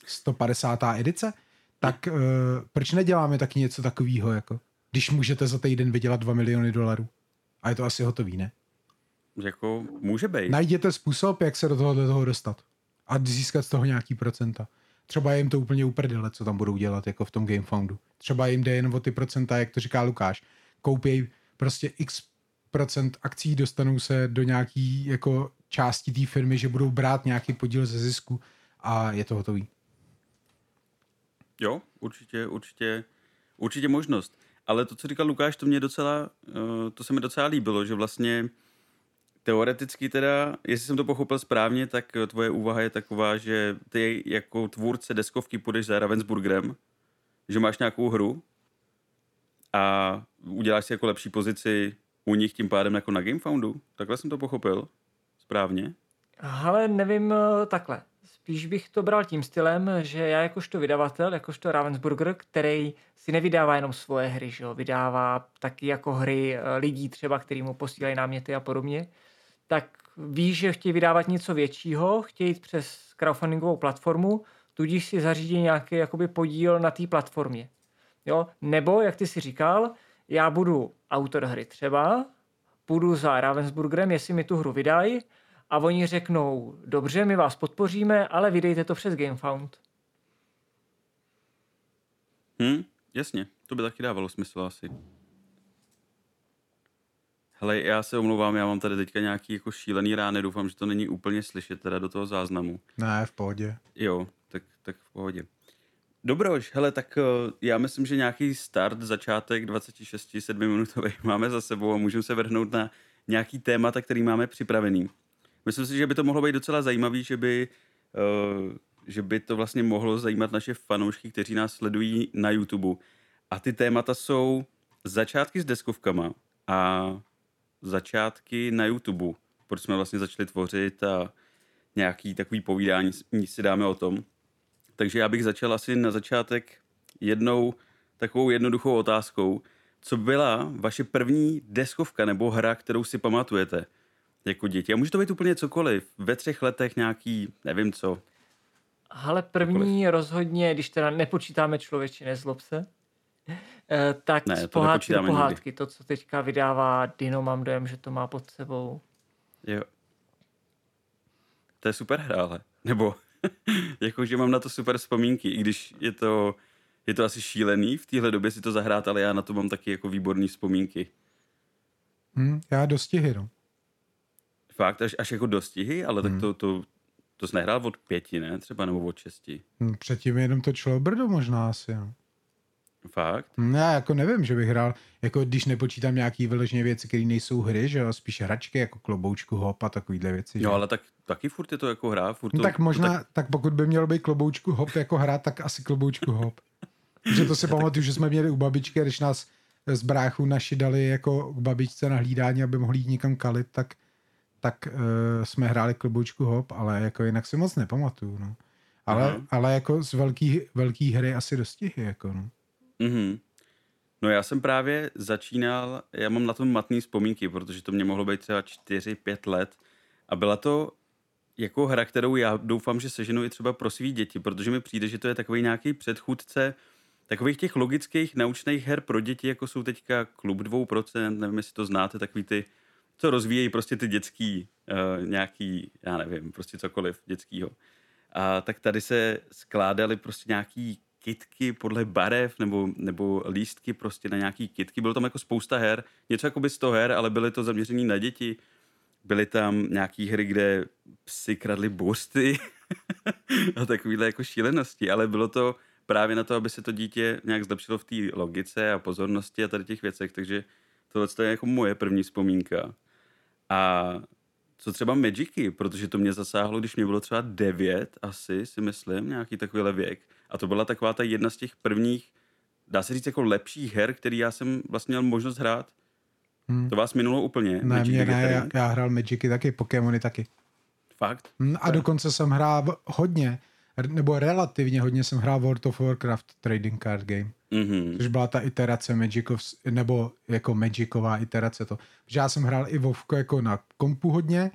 150. edice? Tak uh, proč neděláme taky něco takového, jako, když můžete za týden vydělat 2 miliony dolarů? A je to asi hotový, ne? Jako může být. Najděte způsob, jak se do toho, do toho dostat. A získat z toho nějaký procenta. Třeba jim to úplně uprdele, co tam budou dělat, jako v tom GameFoundu. Třeba jim jde jen o ty procenta, jak to říká Lukáš. Koupěj prostě x procent akcí, dostanou se do nějaký jako části té firmy, že budou brát nějaký podíl ze zisku a je to hotový. Jo, určitě, určitě, určitě možnost. Ale to, co říkal Lukáš, to mě docela, eh, to se mi docela líbilo, že vlastně teoreticky teda, jestli jsem to pochopil správně, tak tvoje úvaha je taková, že ty jako tvůrce deskovky půjdeš za Ravensburgerem, že máš nějakou hru a uděláš si jako lepší pozici u nich tím pádem jako na Gamefoundu. Takhle jsem to pochopil správně. Ale nevím eh, takhle. Spíš bych to bral tím stylem, že já jakožto vydavatel, jakožto Ravensburger, který si nevydává jenom svoje hry, že jo, vydává taky jako hry eh, lidí třeba, který mu posílají náměty a podobně, tak ví, že chtějí vydávat něco většího, chtějí jít přes crowdfundingovou platformu, tudíž si zařídí nějaký jakoby podíl na té platformě. Jo? Nebo, jak ty si říkal, já budu autor hry třeba, půjdu za Ravensburgerem, jestli mi tu hru vydají, a oni řeknou, dobře, my vás podpoříme, ale vydejte to přes GameFound. Hm, jasně, to by taky dávalo smysl asi. Hele, já se omlouvám, já mám tady teďka nějaký jako šílený rány, doufám, že to není úplně slyšet teda do toho záznamu. Ne, v pohodě. Jo, tak, tak v pohodě. Dobrož, hele, tak uh, já myslím, že nějaký start, začátek 26-7 minutový [laughs] máme za sebou a můžeme se vrhnout na nějaký témata, který máme připravený. Myslím si, že by to mohlo být docela zajímavý, že by, uh, že by to vlastně mohlo zajímat naše fanoušky, kteří nás sledují na YouTube. A ty témata jsou začátky s deskovkama a začátky na YouTube, proč jsme vlastně začali tvořit a nějaký takový povídání si dáme o tom. Takže já bych začal asi na začátek jednou takovou jednoduchou otázkou. Co byla vaše první deskovka nebo hra, kterou si pamatujete jako děti? A může to být úplně cokoliv. Ve třech letech nějaký, nevím co. Ale první cokoliv. rozhodně, když teda nepočítáme člověče, nezlob se, [laughs] Eh, tak ne, z pohádky do pohádky, nikdy. to, co teďka vydává Dino, mám dojem, že to má pod sebou. Jo. To je super hra, ale. Nebo, [laughs] jakože mám na to super vzpomínky, i když je to, je to asi šílený v téhle době si to zahrát, ale já na to mám taky jako výborný vzpomínky. Hmm, já dostihy, no. Fakt, až, až jako dostihy, ale hmm. tak to, to, to jsi nehrál od pěti, ne? Třeba nebo od šesti. Hmm, předtím jenom to člo brdo možná asi, no. Fakt? Já jako nevím, že bych hrál, jako když nepočítám nějaký vyloženě věci, které nejsou hry, že jo, spíš hračky, jako kloboučku, hop a takovýhle věci. Jo, ale tak taky furt je to jako hra. Furt no to, no, tak možná, tak... tak pokud by mělo být kloboučku hop jako hra, tak asi kloboučku hop. že to si [laughs] pamatuju, že jsme měli u babičky, když nás z bráchu naši dali jako k babičce na hlídání, aby mohli jít někam kalit, tak, tak uh, jsme hráli kloboučku hop, ale jako jinak si moc nepamatuju, no. Ale, ale jako z velký, velký hry asi dostihy, jako no. Mm-hmm. No já jsem právě začínal, já mám na tom matný vzpomínky, protože to mě mohlo být třeba 4-5 let a byla to jako hra, kterou já doufám, že seženu i třeba pro svý děti, protože mi přijde, že to je takový nějaký předchůdce takových těch logických naučných her pro děti, jako jsou teďka Klub 2%, nevím, jestli to znáte, takový ty, co rozvíjejí prostě ty dětský, uh, nějaký, já nevím, prostě cokoliv dětskýho. A tak tady se skládaly prostě nějaký kitky podle barev nebo, nebo lístky prostě na nějaký kitky. Bylo tam jako spousta her, něco jako by 100 her, ale byly to zaměřený na děti. Byly tam nějaký hry, kde psi kradli bursty [laughs] a takovýhle jako šílenosti, ale bylo to právě na to, aby se to dítě nějak zlepšilo v té logice a pozornosti a tady těch věcech, takže tohle je jako moje první vzpomínka. A co třeba Magicy, protože to mě zasáhlo, když mě bylo třeba devět, asi si myslím, nějaký takovýhle věk. A to byla taková ta jedna z těch prvních, dá se říct, jako lepších her, který já jsem vlastně měl možnost hrát. Hmm. To vás minulo úplně? Ne, Magic mě ne, já, já hrál Magicy taky, Pokémony taky. Fakt? Hm, A dokonce jsem hrál hodně, nebo relativně hodně jsem hrál World of Warcraft Trading Card Game. Mhm. Což byla ta iterace Magicov, nebo jako Magicová iterace to. Že já jsem hrál i Vovko jako na kompu hodně,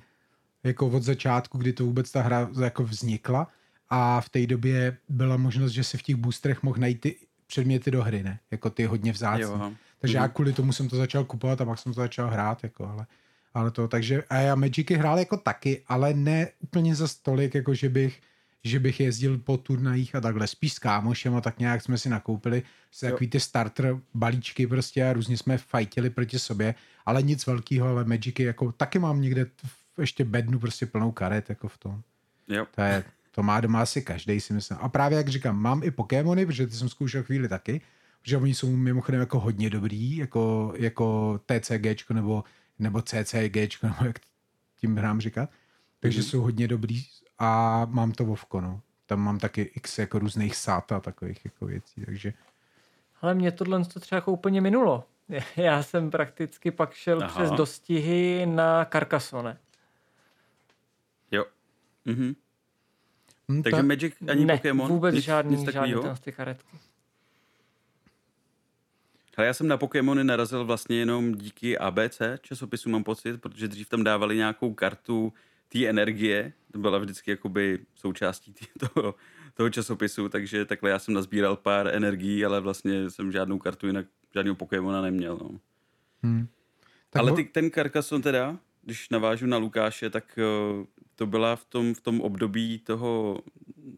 jako od začátku, kdy to vůbec ta hra jako vznikla a v té době byla možnost, že si v těch boosterech mohl najít ty předměty do hry, ne? Jako ty hodně vzácný. Jo. Takže Mhm. já kvůli tomu jsem to začal kupovat a pak jsem to začal hrát, jako, ale, ale to, takže, a já Magicy hrál jako taky, ale ne úplně za stolik, jako že bych, že bych jezdil po turnajích a takhle, spíš s kámošem a tak nějak jsme si nakoupili se takový ty starter balíčky prostě a různě jsme fajtili proti sobě, ale nic velkého, ale Magicy jako taky mám někde v- ještě bednu prostě plnou karet jako v tom. Jo. To, je, to má doma asi každý si myslím. A právě jak říkám, mám i Pokémony, protože ty jsem zkoušel chvíli taky, že oni jsou mimochodem jako hodně dobrý, jako, jako TCG nebo, nebo CCG, nebo jak tím hrám říkat. Takže Mhm. jsou hodně dobrý a mám to Vovko, no. Tam mám taky x jako různých sát a takových jako věcí, takže Ale mě tohle to třeba jako úplně minulo. [laughs] Já jsem prakticky pak šel Aha. Přes dostihy na Carcassonne. Jo. Mhm. hm, Takže ta- Magic ani ne, Pokémon? vůbec nic, žádný, nic žádný ten, ty karetky. Hele, já jsem na Pokémony narazil vlastně jenom díky ABC časopisu, mám pocit, protože dřív tam dávali nějakou kartu té energie, to byla vždycky jakoby součástí tý, toho, toho časopisu, takže takhle já jsem nazbíral pár energií, ale vlastně jsem žádnou kartu jinak, žádného Pokémona neměl. No. hm. Tak ale ty, ten Carcassonne teda, když navážu na Lukáše, tak eh, to byla v tom, v tom období toho,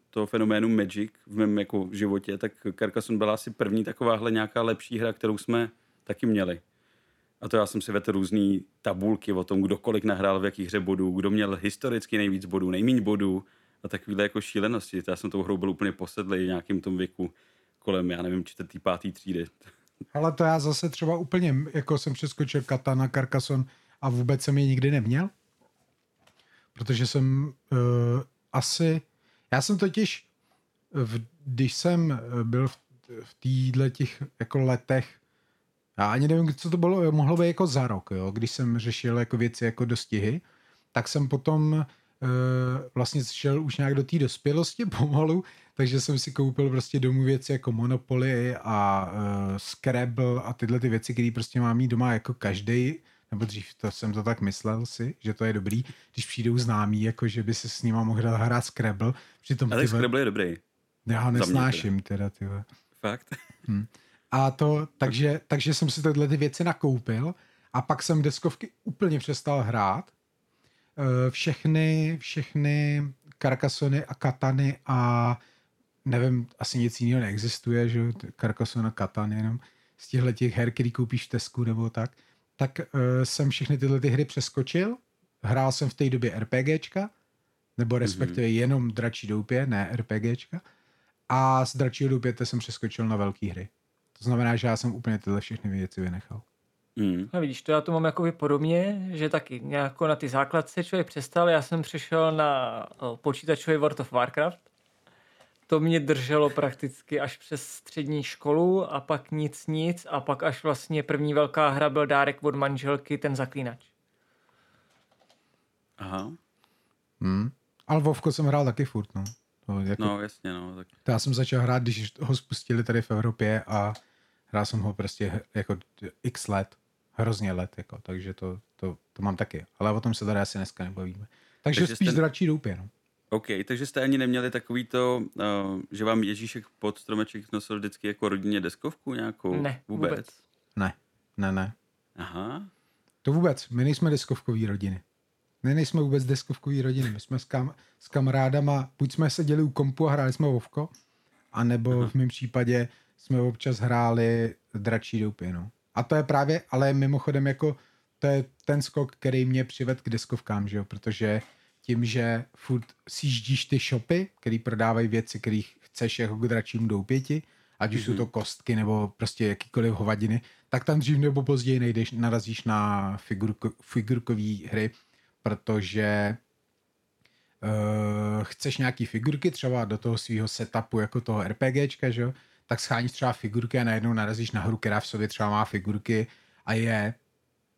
toho fenoménu Magic v mém jako životě, tak Carcassonne byla asi první takováhle nějaká lepší hra, kterou jsme taky měli. A to já jsem si vedl různé tabulky o tom, kdo kolik nahrál v jakých hře bodů, kdo měl historicky nejvíc bodů, nejméně bodů a takovýhle jako šílenosti. Já jsem tou hrou byl úplně posedlý v nějakým tom věku kolem, já nevím, čtvrtý, pátý třídy. [laughs] Ale to já zase třeba úplně, jako jsem přeskočil Katana, Carcassonne a vůbec jsem je nikdy neměl. Protože jsem uh, asi, já jsem totiž, v, když jsem eh, byl v, v týhle těch jako letech, já ani nevím, co to bylo, mohlo být jako za rok, jo, když jsem řešil jako věci jako dostihy, tak jsem potom uh, vlastně šel už nějak do té dospělosti [laughs] pomalu, takže jsem si koupil prostě domů věci jako Monopoly a uh, Scrabble a tyhle ty věci, které prostě mám mít doma jako každý nebo dřív to jsem to tak myslel si, že to je dobrý, když přijdou známí, jako že by se s nima mohl hrát Scrabble, přitom Ale Scrabble je dobrý. já ho nesnáším teda, ty vole. Fakt? A to, takže, takže jsem si tyhle ty věci nakoupil a pak jsem deskovky úplně přestal hrát. Eh, Všechny, všechny Carcassony a Katany a nevím, asi nic jiného neexistuje, že Carcassonne a Katan jenom z těchto těch her, který koupíš v Tesku nebo tak, tak uh, jsem všechny tyhle ty hry přeskočil. Hrál jsem v té době RPGčka, nebo respektive mm-hmm. jenom Dračí doupě, ne RPGčka. A z Dračího doupěte jsem přeskočil na velké hry. To znamená, že já jsem úplně tyhle všechny věci vynechal. Mm. No vidíš, to já to mám jakoby podobně, že taky nějak na ty základce člověk přestal, já jsem přešel na počítačový World of Warcraft. To mě drželo prakticky až přes střední školu a pak nic nic a pak až vlastně první velká hra byl dárek od manželky, ten zaklínač. Aha. Hmm. Ale Vovko jsem hrál taky furt, no. To, jako, no. No, jasně, no. Tak to já jsem začal hrát, když ho spustili tady v Evropě a hrál jsem ho prostě jako x let. Hrozně let, jako, takže to, to, to mám taky. Ale o tom se tady asi dneska nebavíme. Takže, Takže spíš jste- dračí doupě, no. OK, takže jste ani neměli takový to, uh, že vám Ježíšek pod stromeček nosil vždycky jako rodině deskovku nějakou? Ne, vůbec. vůbec. Ne, ne, ne. Aha, To vůbec, my nejsme deskovkový rodiny. My nejsme vůbec deskovkový rodiny, my jsme s, kam, s kamarádama, buď jsme seděli u kompu a hráli jsme Vovko, anebo v mém případě jsme občas hráli dračí doupě, no. A to je právě, ale mimochodem jako, to je ten skok, který mě přived k deskovkám, že jo, protože tím, že furt sjíždíš ty shopy, který prodávají věci, kterých chceš jako k dračím doupěti, ať už jsou to kostky nebo prostě jakýkoliv hovadiny, tak tam dřív nebo později nejdeš, narazíš na figurko, figurkové hry, protože uh, chceš nějaký figurky třeba do toho svého setupu jako toho RPGčka, že jo? tak scháníš třeba figurky a najednou narazíš na hru, která v sobě třeba má figurky a je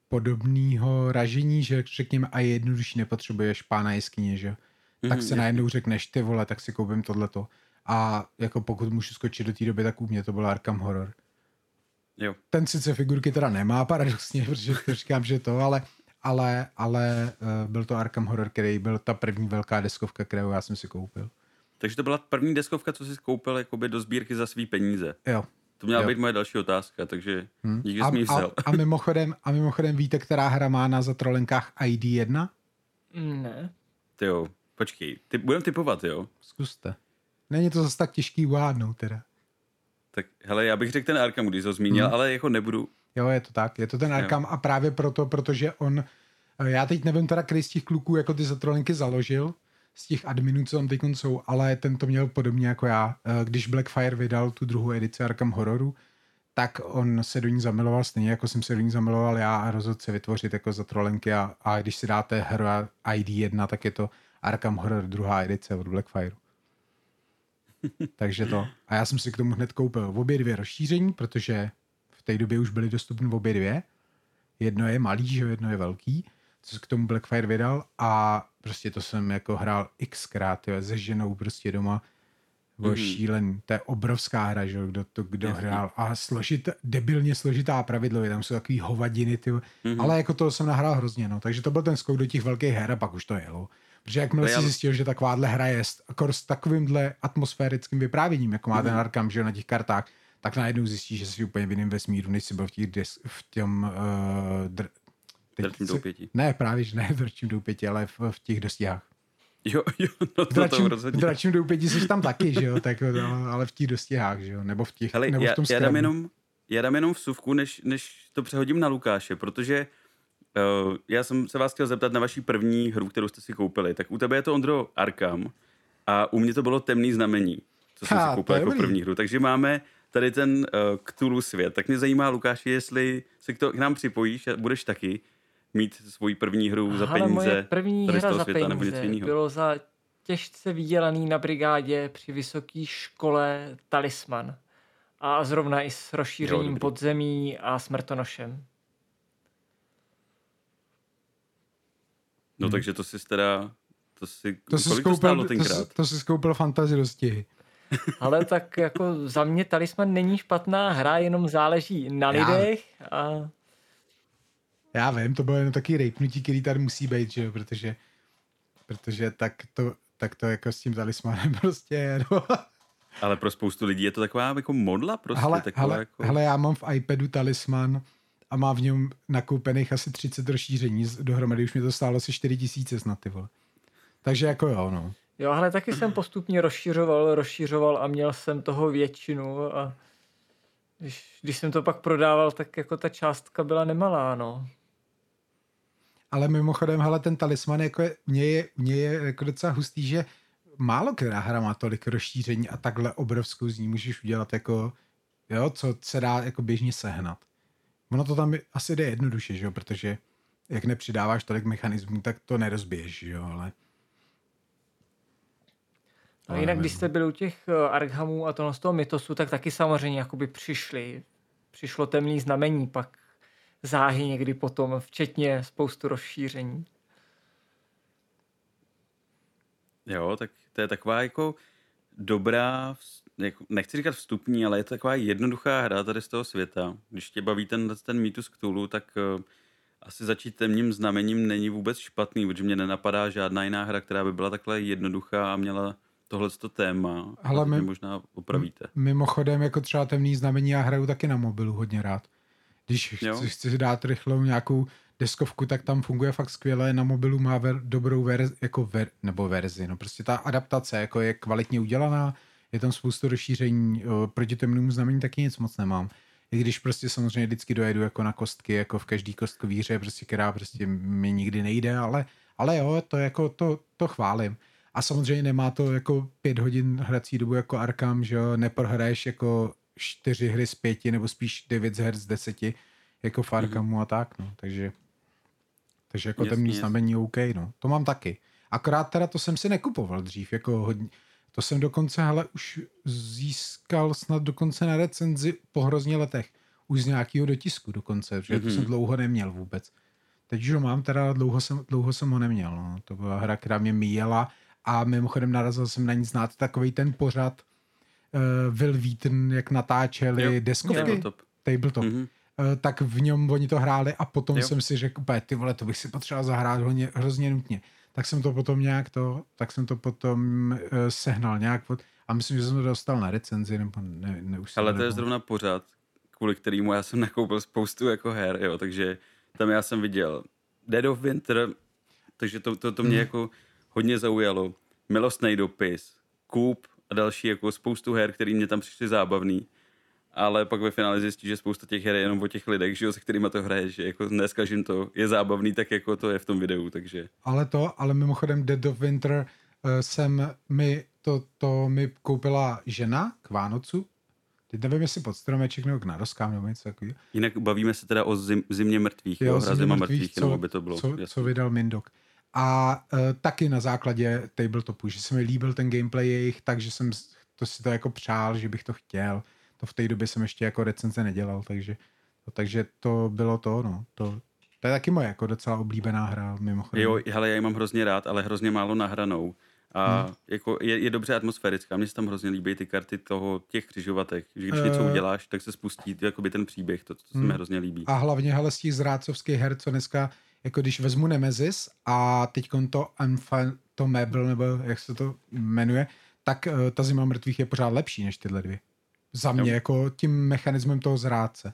podobného ražení, že řekněme a je jednodušší nepotřebuješ pána jeskyně, že? Tak Mhm, se najednou řekneš, ty vole, tak si koupím tohleto. A jako pokud můžu skočit do té doby, tak u mě to byl Arkham Horror. Jo. Ten sice figurky teda nemá paradoxně, [laughs] protože to říkám, že to, ale, ale, ale uh, byl to Arkham Horror, který byl ta první velká deskovka, kterou já jsem si koupil. Takže to byla první deskovka, co jsi koupil jakoby do sbírky za svý peníze. Jo. To měla Jo. být moje další otázka, takže Hm. díky, že A, jsi mi ji a, vzal. a, mimochodem, a mimochodem víte, která hra má na zatrolenkách ID1? Ne. Ty jo, počkej, ty, budem typovat, jo? Zkuste. Není to zase tak těžký uhádnout teda. Tak hele, já bych řekl ten Arkham, když jsi ho zmínil, Hmm. ale jako nebudu. Jo, je to tak. Je to ten Arkham a právě proto, protože on, eh, já teď nevím teda, který z těch kluků jako ty zatrolenky založil, z těch adminů, co tam teď jsou, ale ten to měl podobně jako já. Eh, Když Blackfire vydal tu druhou edici Arkham Horroru, tak on se do ní zamiloval stejně, jako jsem se do ní zamiloval já a rozhodl se vytvořit jako zatrolenky a, a když si dáte hru ID1, tak je to Arkham Horror druhá edice od Blackfire. [laughs] Takže to. A já jsem si k tomu hned koupil obě dvě rozšíření, protože té době už byly dostupné obě dvě. Jedno je malý, že jedno je velký, co k tomu Blackfire vydal a prostě to jsem jako hrál xkrát, jo, se ženou prostě doma. Bylo Mhm. mm. šílený. To je obrovská hra, že kdo to kdo Jasně. hrál. A složit, debilně složitá pravidlo, tam jsou takový hovadiny, ty, Mhm. mm. ale jako to jsem nahrál hrozně, no. Takže to byl ten skok do těch velkých her a pak už to jelo. Protože jakmile Ale si já- zjistil, že takováhle hra je s, akor s takovýmhle atmosférickým vyprávěním, jako má Mhm. ten Arkham, že na těch kartách, tak najednou zjistíš, že jsi úplně v jiném vesmíru, než jsi byl v těch des, v těm uh, dr, se- doupěti. Ne, právě, že ne v drčím doupěti, ale v, v těch dostihách. Jo, [laughs] jo, no to, to dračím, v rozhodně. dračím doupěti jsi tam taky, že jo, tak, ale, ale v těch dostihách, že jo, nebo v těch, Hele, nebo já, v tom já, dám Scrabu. jenom, já dám jenom vsuvku, než, než to přehodím na Lukáše, protože uh, já jsem se vás chtěl zeptat na vaší první hru, kterou jste si koupili. Tak u tebe je to Ondro Arkham a u mě to bylo Temný znamení, co jsem Ha, si koupil jako dobrý. první hru. Takže máme tady ten uh, Cthulhu svět. Tak mě zajímá, Lukáši, jestli se k, to, k nám připojíš a budeš taky mít svoji první hru za Ale peníze moje první tady hra za světa nebo něco peníze jiného. bylo za těžce vydělaný na brigádě při vysoké škole Talisman. A zrovna i s Jo, rozšířením dobrý. podzemí a smrtonošem. No Hmm. takže to si teda, to si, To jsi kolik to skoupil, stálo to, tenkrát? jsi- to jsi skoupil fantazi dostihy. Ale tak jako za mě Talisman není špatná hra, jenom záleží na Já- lidech a Já vím, to bylo jenom taky rejpnutí, který tady musí být, že jo, protože, protože tak to, tak to jako s tím talismanem [laughs] prostě je, no. Ale pro spoustu lidí je to taková jako modla prostě. hele, taková hele, jako... hele, já mám v iPadu talisman a mám v něm nakoupených asi 30 rozšíření, dohromady už mi to stálo asi 4 tisíce snad, ty vole. Takže jako jo, no. Jo, ale taky jsem postupně rozšiřoval, rozšiřoval a měl jsem toho většinu a když, když jsem to pak prodával, tak jako ta částka byla nemalá, no. Ale mimochodem, hele, ten talisman jako je, mě je, mě je jako docela hustý, že málo která hra má tolik rozšíření a takhle obrovskou z ní můžeš udělat jako, jo, co se dá jako běžně sehnat. Ono to tam asi jde jednoduše, že jo, protože jak nepřidáváš tolik mechanismů, tak to nerozbiješ, že jo, ale... A Ale jinak, nevím. když jste byli u těch eh, Arkhamů a tohle z toho mytosu, tak taky samozřejmě jakoby přišli. Přišlo temný znamení, pak záhy někdy potom, včetně spoustu rozšíření. Jo, tak to je taková jako dobrá, jako, nechci říkat vstupní, ale je to taková jednoduchá hra tady z toho světa. Když tě baví ten, ten mýtus Cthulhu, tak uh, asi začít temním znamením není vůbec špatný, protože mě nenapadá žádná jiná hra, která by byla takhle jednoduchá a měla tohleto téma. Ale mě my- možná opravíte. Mimochodem, jako třeba temný znamení, já hraju taky na mobilu hodně rád. Když Jo. chci, chci dát rychlou nějakou deskovku, tak tam funguje fakt skvěle. Na mobilu má ver, dobrou verzi, jako ver, nebo verzi. No prostě ta adaptace jako je kvalitně udělaná, je tam spoustu rozšíření, proti temnému znamení taky nic moc nemám. I když prostě samozřejmě vždycky dojedu jako na kostky, jako v každý kostkový hře, prostě, která prostě mi nikdy nejde, ale, ale jo, to jako to, to chválím. A samozřejmě nemá to jako pět hodin hrací dobu jako Arkham, že jo, neprohraješ jako čtyři hry z pěti, nebo spíš devět her z deseti, jako v Arkhamu mm-hmm. a tak, no, takže takže jako Jasně, temný jasně. znamení OK, no, to mám taky. Akorát teda to jsem si nekupoval dřív, jako hodně, to jsem dokonce, hele, už získal snad dokonce na recenzi po hrozně letech už z nějakého dotisku dokonce, že mm-hmm. to Mhm. jsem dlouho neměl vůbec. Teď už ho mám, teda dlouho jsem, dlouho jsem ho neměl. No. To byla hra, která mě míjela a mimochodem narazil jsem na ní znát takový ten pořad uh, Will Wheaton, jak natáčeli Jo, deskovky. Tabletop. Tabletop. Mhm. Eh, tak v něm oni to hráli a potom Jo. jsem si řekl, úplně, ty vole, to bych si potřeboval zahrát hodně, hrozně nutně. Tak jsem to potom nějak to, tak jsem to potom uh, sehnal nějak od, a myslím, že jsem to dostal na recenzi, nebo ne, ne už Ale to je zrovna pořád, kvůli kterému já jsem [laughs] nakoupil spoustu jako her, jo, takže tam já jsem viděl Dead of Winter, takže to, to, to mě Mhm. jako hodně zaujalo. Milostný dopis, Coop a další jako spoustu her, které mě tam přišly zábavný. Ale pak ve finále zjistí, že spousta těch her je jenom o těch lidech, že jo, se kterými to hraje, že jako dneska, jim to je zábavný, tak jako to je v tom videu, takže Ale to, ale mimochodem Dead of Winter uh, jsem mi, to, to mi koupila žena k Vánocu. Teď nevím, jestli pod stromeček nebo k naroskám nebo něco takového. jinak bavíme se teda o zim, zimě mrtvých, jo, hra Zimě zima mrtvých, mrtvých, jenom aby to bylo co, jasný. co vydal Mindok. A uh, taky na základě tabletopu, že se mi líbil ten gameplay jejich, takže jsem to si to jako přál, že bych to chtěl. To v té době jsem ještě jako recenze nedělal, takže, takže to bylo to, no. To, to je taky moje jako docela oblíbená hra, mimochodem. Jo, hele, já ji mám hrozně rád, ale hrozně málo nahranou. A hmm. jako je, je dobře atmosférická. Mně se tam hrozně líbí ty karty toho, těch křižovatek. Že když něco Eh. uděláš, tak se spustí jakoby ten příběh. To, to se mi Hmm. hrozně líbí. A hlavně hele z těch zrádcovských her, co dneska, jako když vezmu Nemesis a teď to Unfathomable, nebo jak se to jmenuje, tak uh, ta zima mrtvých je pořád lepší než tyhle dvě. Za mě, Jo. jako tím mechanismem toho zrádce.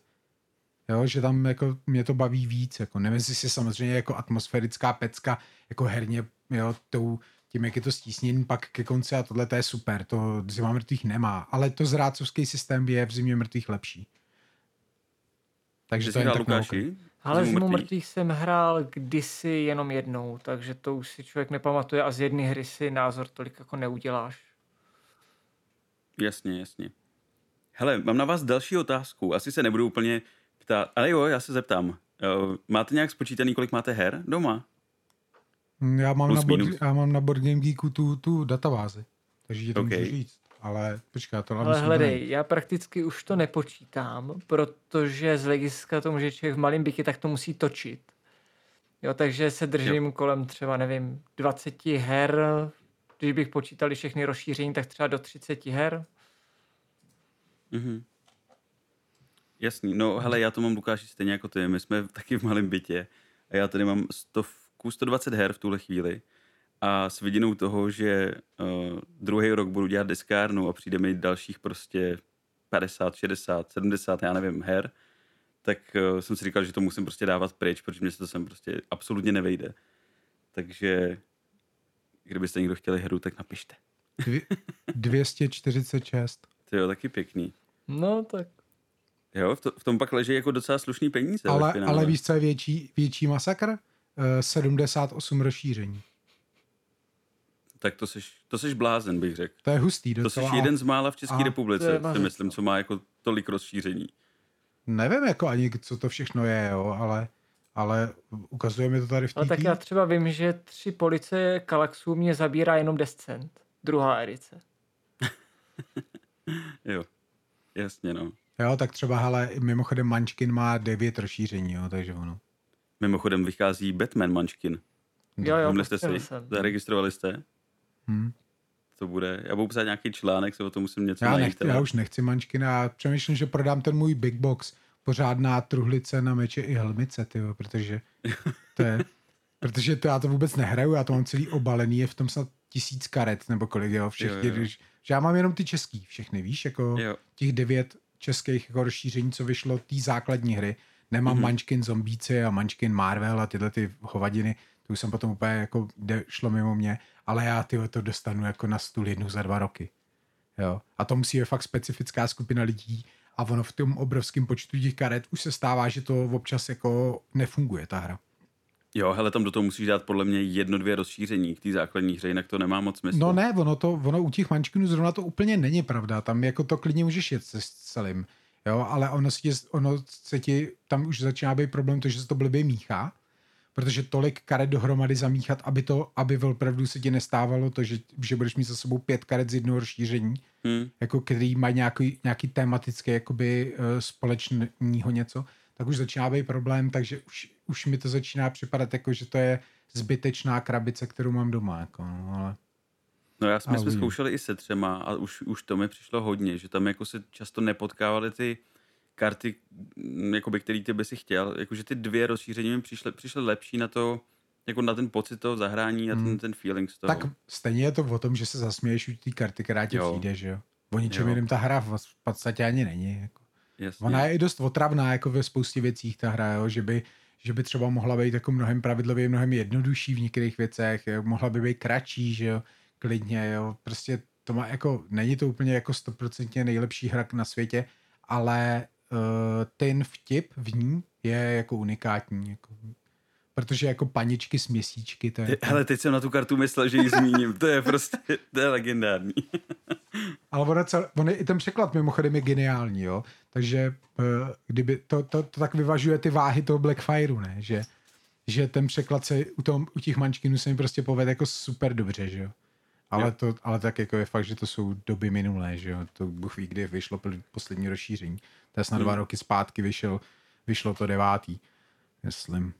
Jo, že tam jako mě to baví víc, jako Nemesis je samozřejmě jako atmosférická pecka, jako herně, jo, tou, tím, jak je to stísněný pak ke konci a tohle to je super, to zima mrtvých nemá, ale to zrádcovský systém je v zimě mrtvých lepší. Takže Že to jsi je tak. Lukáši? Ale Zimu Zimu mrtvých? mrtvých jsem hrál kdysi jenom jednou, takže to už si člověk nepamatuje a z jedné hry si názor tolik jako neuděláš. Jasně, jasně. Hele, mám na vás další otázku. Asi se nebudu úplně ptát. Ale jo, já se zeptám. Eh, Máte nějak spočítaný, kolik máte her doma? Já mám, Plus na board, minus. já mám na Board Game Geeku tu, tu databázi, takže ti to OK. okay. můžu říct. Ale počkej, já to Ale hledej, já prakticky už to nepočítám, protože z hlediska tomu, že člověk v malém bytě, tak to musí točit. Jo, takže se držím jo. kolem třeba, nevím, 20 her, když bych počítali všechny rozšíření, tak třeba do 30 her. Mhm. Jasný. No, hele, já to mám, Lukáši, stejně jako ty. My jsme taky v malém bytě a já tady mám stovku, 120 her v tuhle chvíli a s vidinou toho, že uh, druhý rok budu dělat diskárnu a přijde mi dalších prostě 50, 60, 70, já nevím, her, tak uh, jsem si říkal, že to musím prostě dávat pryč, protože mě se to sem prostě absolutně nevejde. Takže kdybyste někdo chtěli hru, tak napište. Dvě, [laughs] 246. To je taky pěkný. No, tak Jo, v, to, v tom pak leží jako docela slušný peníze. Ale, ale víš, co je větší, větší masakr? Uh, 78 rozšíření. Tak to seš, to seš blázen, bych řekl. To je hustý To docela. jsi jeden z mála v České A, to republice, je si myslím, co má jako tolik rozšíření. Nevím jako ani, co to všechno je, jo, ale, ale ukazuje mi to tady v té Ale tak já třeba vím, že tři police Kalaxů mě zabírá jenom Descent, druhá edice. [laughs] Jo, jasně, no. Jo, tak třeba, hele, mimochodem Munchkin má 9 rozšíření, jo, takže ono. Mimochodem vychází Batman Munchkin. Jo, jo, Všimli jste si? jsem. Zaregistrovali jste? Hm. To bude. Já budu psát nějaký článek, se o tom musím něco Já, najít. nechci, já už nechci Munchkin a přemýšlím, že prodám ten můj Big Box, pořádná truhlice na meče i helmice, tyjo, protože to je, [laughs] protože to já to vůbec nehraju, já to mám celý obalený, je v tom snad tisíc karet, nebo kolik, jo, všech Jo, jo, že já mám jenom ty český všechny, víš, jako Jo. těch devět českých jako rozšíření, co vyšlo té základní hry. Nemám Mhm. mm-hmm. Munchkin Zombíci a Munchkin Marvel a tyhle ty hovadiny, to už jsem potom úplně jako jde, šlo mimo mě, ale já ty to dostanu jako na stůl jednou za dva roky. Jo. A to musí je fakt specifická skupina lidí a ono v tom obrovském počtu těch karet už se stává, že to občas jako nefunguje ta hra. Jo, hele, tam do toho musíš dát podle mě jedno, dvě rozšíření k té základní hře, jinak to nemá moc smysl. No ne, ono, to, ono u těch mančkinů zrovna to úplně není pravda. Tam jako to klidně můžeš jet se s celým. Jo, ale ono se, ti, ono se ti, tam už začíná být problém to, že se to blbě míchá, protože tolik karet dohromady zamíchat, aby to, aby opravdu se ti nestávalo to, že, že budeš mít za sebou pět karet z jednoho rozšíření, Hmm. jako který mají nějaký, nějaký tematický jakoby uh, společného něco, tak už začíná být problém, takže už, už mi to začíná připadat jako, že to je zbytečná krabice, kterou mám doma, jako, no, ale No já jsme, jsme zkoušeli i se třema a už, už to mi přišlo hodně, že tam jako se často nepotkávaly ty karty, mm, jakoby, který ty by si chtěl. Jakože ty dvě rozšíření mi přišly, přišly lepší na to, jako na ten pocit toho zahrání a ten, Hmm. ten feeling z toho. tak stejně je to o tom, že se zasměješ u té karty, která ti Jo. přijde, že jo. O ničem jiném ta hra v v podstatě ani není. Jako. Jasně. Ona je i dost otravná jako ve spoustě věcích ta hra, jo? Že, by, že by třeba mohla být jako mnohem pravidlově, mnohem jednodušší v některých věcech, jo? mohla by být kratší, že jo, klidně, jo, prostě to má jako, není to úplně jako stoprocentně nejlepší hra na světě, ale ten vtip v ní je jako unikátní, jako, protože jako paničky s měsíčky, to je, Hele, teď jsem na tu kartu myslel, že ji zmíním. To je prostě, to je legendární. [laughs] Ale ono, cel, on je, i ten překlad mimochodem je geniální, jo. Takže eh, kdyby to, to, to, tak vyvažuje ty váhy toho Blackfireu, ne? Že, že ten překlad se u, tom, u těch mančkinů se mi prostě povede jako super dobře, že jo. Ale, to, ale tak jako je fakt, že to jsou doby minulé, že jo. To Bůh ví, kdy vyšlo poslední rozšíření. To je snad Hmm. dva roky zpátky vyšel, vyšlo to devátý, myslím.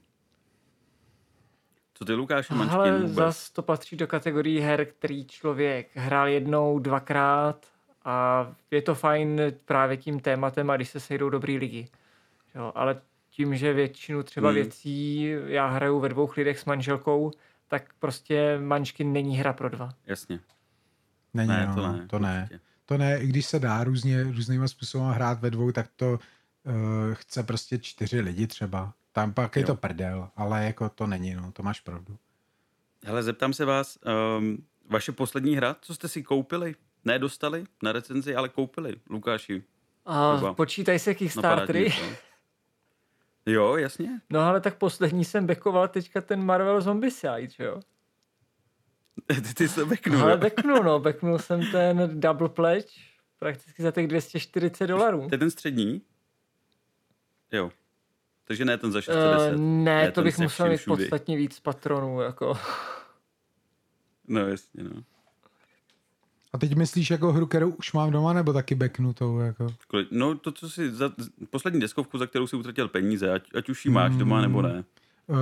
Co ty, Lukáš, mančky Ale vůbec? zas to patří do kategorii her, který člověk hrál jednou, dvakrát a je to fajn právě tím tématem a když se sejdou dobrý lidi. Jo, ale tím, že většinu třeba Hmm. věcí já hraju ve dvou lidech s manželkou, tak prostě mančky není hra pro dva. Jasně. Není, Ne, no, to ne. To ne. určitě. To ne, i když se dá různě, různýma způsoby hrát ve dvou, tak to uh, chce prostě čtyři lidi třeba. Tam pak je Jo. to prdel, ale jako to není, no, to máš pravdu. Hele, zeptám se vás, um, vaše poslední hra, co jste si koupili? Ne dostali na recenzi, ale koupili, Lukáši. A počítaj se Kickstartery. Jo, jasně. No ale tak poslední jsem backoval teďka ten Marvel Zombicide, že jo? [laughs] ty, ty jsi to beknul, ale jo? backnul, no, backnul jsem ten double pledge prakticky za těch 240 dolarů. To je ten střední? Jo. Takže ne ten za 610. Uh, Ne, ne, to bych se musel mít všudy. podstatně víc patronů, jako. No jasně, no. A teď myslíš jako hru, kterou už mám doma, nebo taky backnutou? Jako? No to, co si za poslední deskovku, za kterou si utratil peníze, ať, ať už ji máš doma nebo ne. Uh,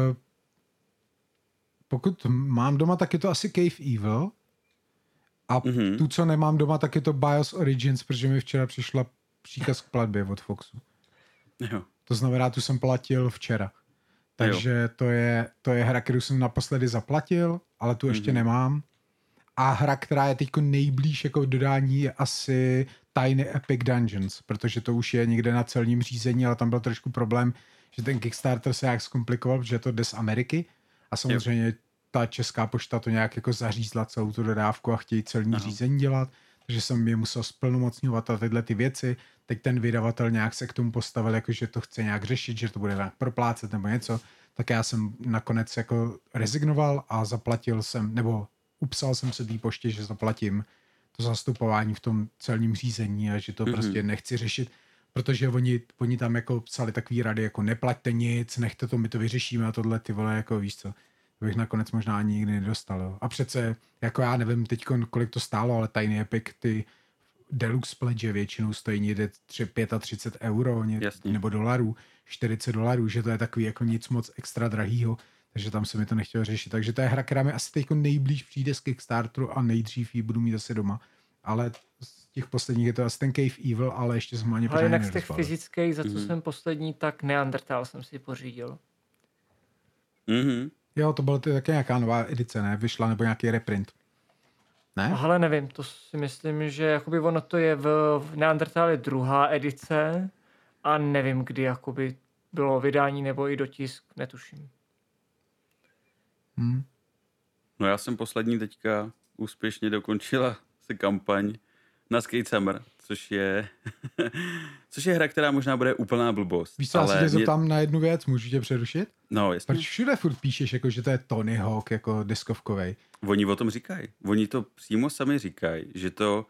pokud mám doma, tak je to asi Cave Evil. A Mhm. mm-hmm. tu, co nemám doma, tak je to BIOS Origins, protože mi včera přišla příkaz k platbě od Foxu. Jo. To znamená, tu jsem platil včera. Takže to je, to je hra, kterou jsem naposledy zaplatil, ale tu ještě Mhm. nemám. A hra, která je teď nejblíž jako dodání, je asi Tiny Epic Dungeons, protože to už je někde na celním řízení, ale tam byl trošku problém, že ten Kickstarter se nějak zkomplikoval, protože to jde z Ameriky a samozřejmě ta česká pošta to nějak jako zařízla celou tu dodávku a chtějí celní Aha. řízení dělat, takže jsem je musel splnomocňovat a tyhle ty věci. Teď ten vydavatel nějak se k tomu postavil, jako že to chce nějak řešit, že to bude nějak proplácet nebo něco, tak já jsem nakonec jako rezignoval a zaplatil jsem, nebo upsal jsem se té poště, že zaplatím to zastupování v tom celním řízení a že to Mhm. mm-hmm. prostě nechci řešit, protože oni, oni tam jako psali takový rady, jako neplaťte nic, nechte to, my to vyřešíme a tohle ty vole, jako víš co, to bych nakonec možná ani nikdy nedostal. Jo. A přece, jako já nevím teď, kolik to stálo, ale Tiny Epic, ty deluxe pledge většinou stojí někde tři- 35 euro ně, nebo dolarů, 40 dolarů, že to je takový jako nic moc extra drahýho, takže tam se mi to nechtělo řešit. Takže to je hra, která mi asi teď nejblíž přijde z Kickstarteru a nejdřív ji budu mít asi doma. Ale z těch posledních je to asi ten Cave Evil, ale ještě jsem ani Ale pořádně jinak z těch fyzických, za co Mhm. jsem poslední, tak Neandertal jsem si pořídil. Mhm. Jo, to byla také nějaká nová edice, ne? Vyšla nebo nějaký reprint. Ne? Ale nevím, to si myslím, že jakoby ono to je v, v druhá edice a nevím, kdy jakoby bylo vydání nebo i dotisk, netuším. Hm. No já jsem poslední teďka úspěšně dokončila se kampaň na Skate Summer, což je, [laughs] což je hra, která možná bude úplná blbost. Víš co, já se tě mě- na jednu věc, můžu tě přerušit? No, jasně. Proč všude furt píšeš, jako, že to je Tony Hawk jako deskovkovej? Oni o tom říkají. Oni to přímo sami říkají, že to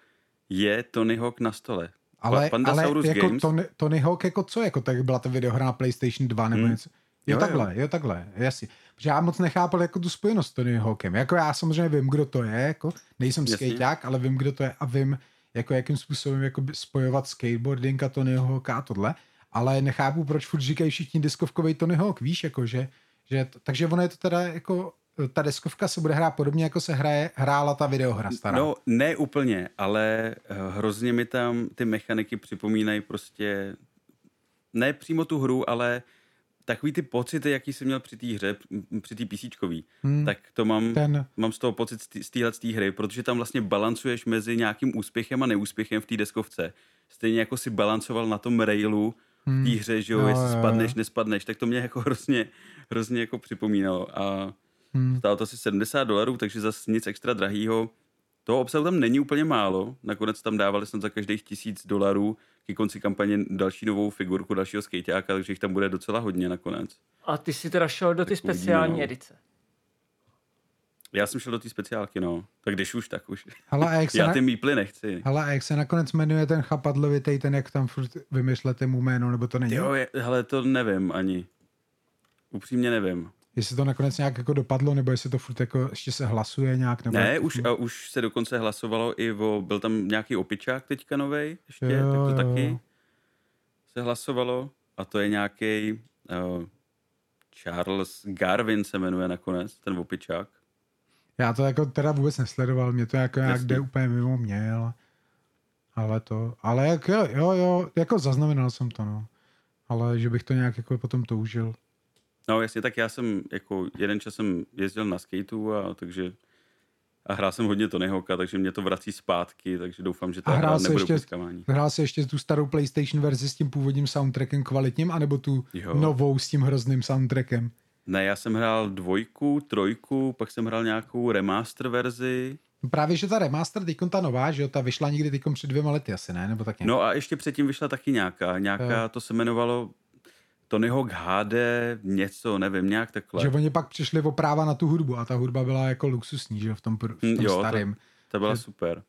je Tony Hawk na stole. Ale, ale jako Games. Tony, Tony Hawk jako co? Jako tak byla ta videohra na PlayStation 2 nebo Hmm. něco? Jo, Jo, takhle, jo. takhle, jasně. Že já moc nechápal jako tu spojenost s Tony Hawkem. Jako já samozřejmě vím, kdo to je, jako nejsem skejťák, ale vím, kdo to je a vím, jako jakým způsobem jako spojovat skateboarding a Tony Hawk a tohle, ale nechápu, proč furt říkají všichni diskovkový Tony Hawk, víš, jako že, že takže ono je to teda jako ta deskovka se bude hrát podobně, jako se hraje, hrála ta videohra stará. No, ne úplně, ale eh, hrozně mi tam ty mechaniky připomínají prostě ne přímo tu hru, ale takový ty pocity, jaký jsi měl při té hře, při té písíčkový, hmm. tak to mám, Ten... mám z toho pocit z téhle hry, protože tam vlastně balancuješ mezi nějakým úspěchem a neúspěchem v té deskovce. Stejně jako si balancoval na tom railu v té hmm. hře, že jo, no, jestli jo, spadneš, jo. nespadneš, tak to mě jako [laughs] hrozně, hrozně jako připomínalo. A Hmm. Stálo to asi 70 dolarů, takže zase nic extra drahýho. Toho obsahu tam není úplně málo. Nakonec tam dávali snad za každých tisíc dolarů ke konci kampaně další novou figurku, dalšího skejťáka, takže jich tam bude docela hodně nakonec. A ty si teda šel do ty speciální uvidíme, no. edice. Já jsem šel do té speciálky, no. Tak když už, tak už. Hala, a jak se Já ty mýply nechci. Hala, a jak se nakonec jmenuje ten chapadlovitej, ten jak tam furt vymyšlete mu jméno, nebo to není? Jo, je, hele, to nevím ani. Upřímně nevím. Jestli to nakonec nějak jako dopadlo, nebo jestli to furt jako ještě se hlasuje nějak? Nebo ne, už, a už se dokonce hlasovalo i o, byl tam nějaký opičák teďka novej ještě, jo, tak to jo. taky se hlasovalo a to je nějaký uh, Charles Garvin se jmenuje nakonec, ten opičák. Já to jako teda vůbec nesledoval, mě to jako nějak jde úplně mimo mě, ale, ale to, ale jak, jo, jo, jo, jako zaznamenal jsem to, no. Ale že bych to nějak jako potom toužil. No jasně, tak já jsem jako jeden čas jsem jezdil na skateu a takže a hrál jsem hodně Tony Hawka, takže mě to vrací zpátky, takže doufám, že ta a hra nebude ještě, Hrál se ještě tu starou PlayStation verzi s tím původním soundtrackem kvalitním, anebo tu jo. novou s tím hrozným soundtrackem? Ne, já jsem hrál dvojku, trojku, pak jsem hrál nějakou remaster verzi. Právě, že ta remaster, teď ta nová, že jo, ta vyšla někdy teď před dvěma lety asi, ne? Nebo tak nějak. No a ještě předtím vyšla taky nějaká, nějaká, to se jmenovalo Tony Hawk HD, něco, nevím, nějak takhle. Že oni pak přišli o práva na tu hudbu a ta hudba byla jako luxusní, že v tom, v tom hm, jo, starém. To, to byla že... super.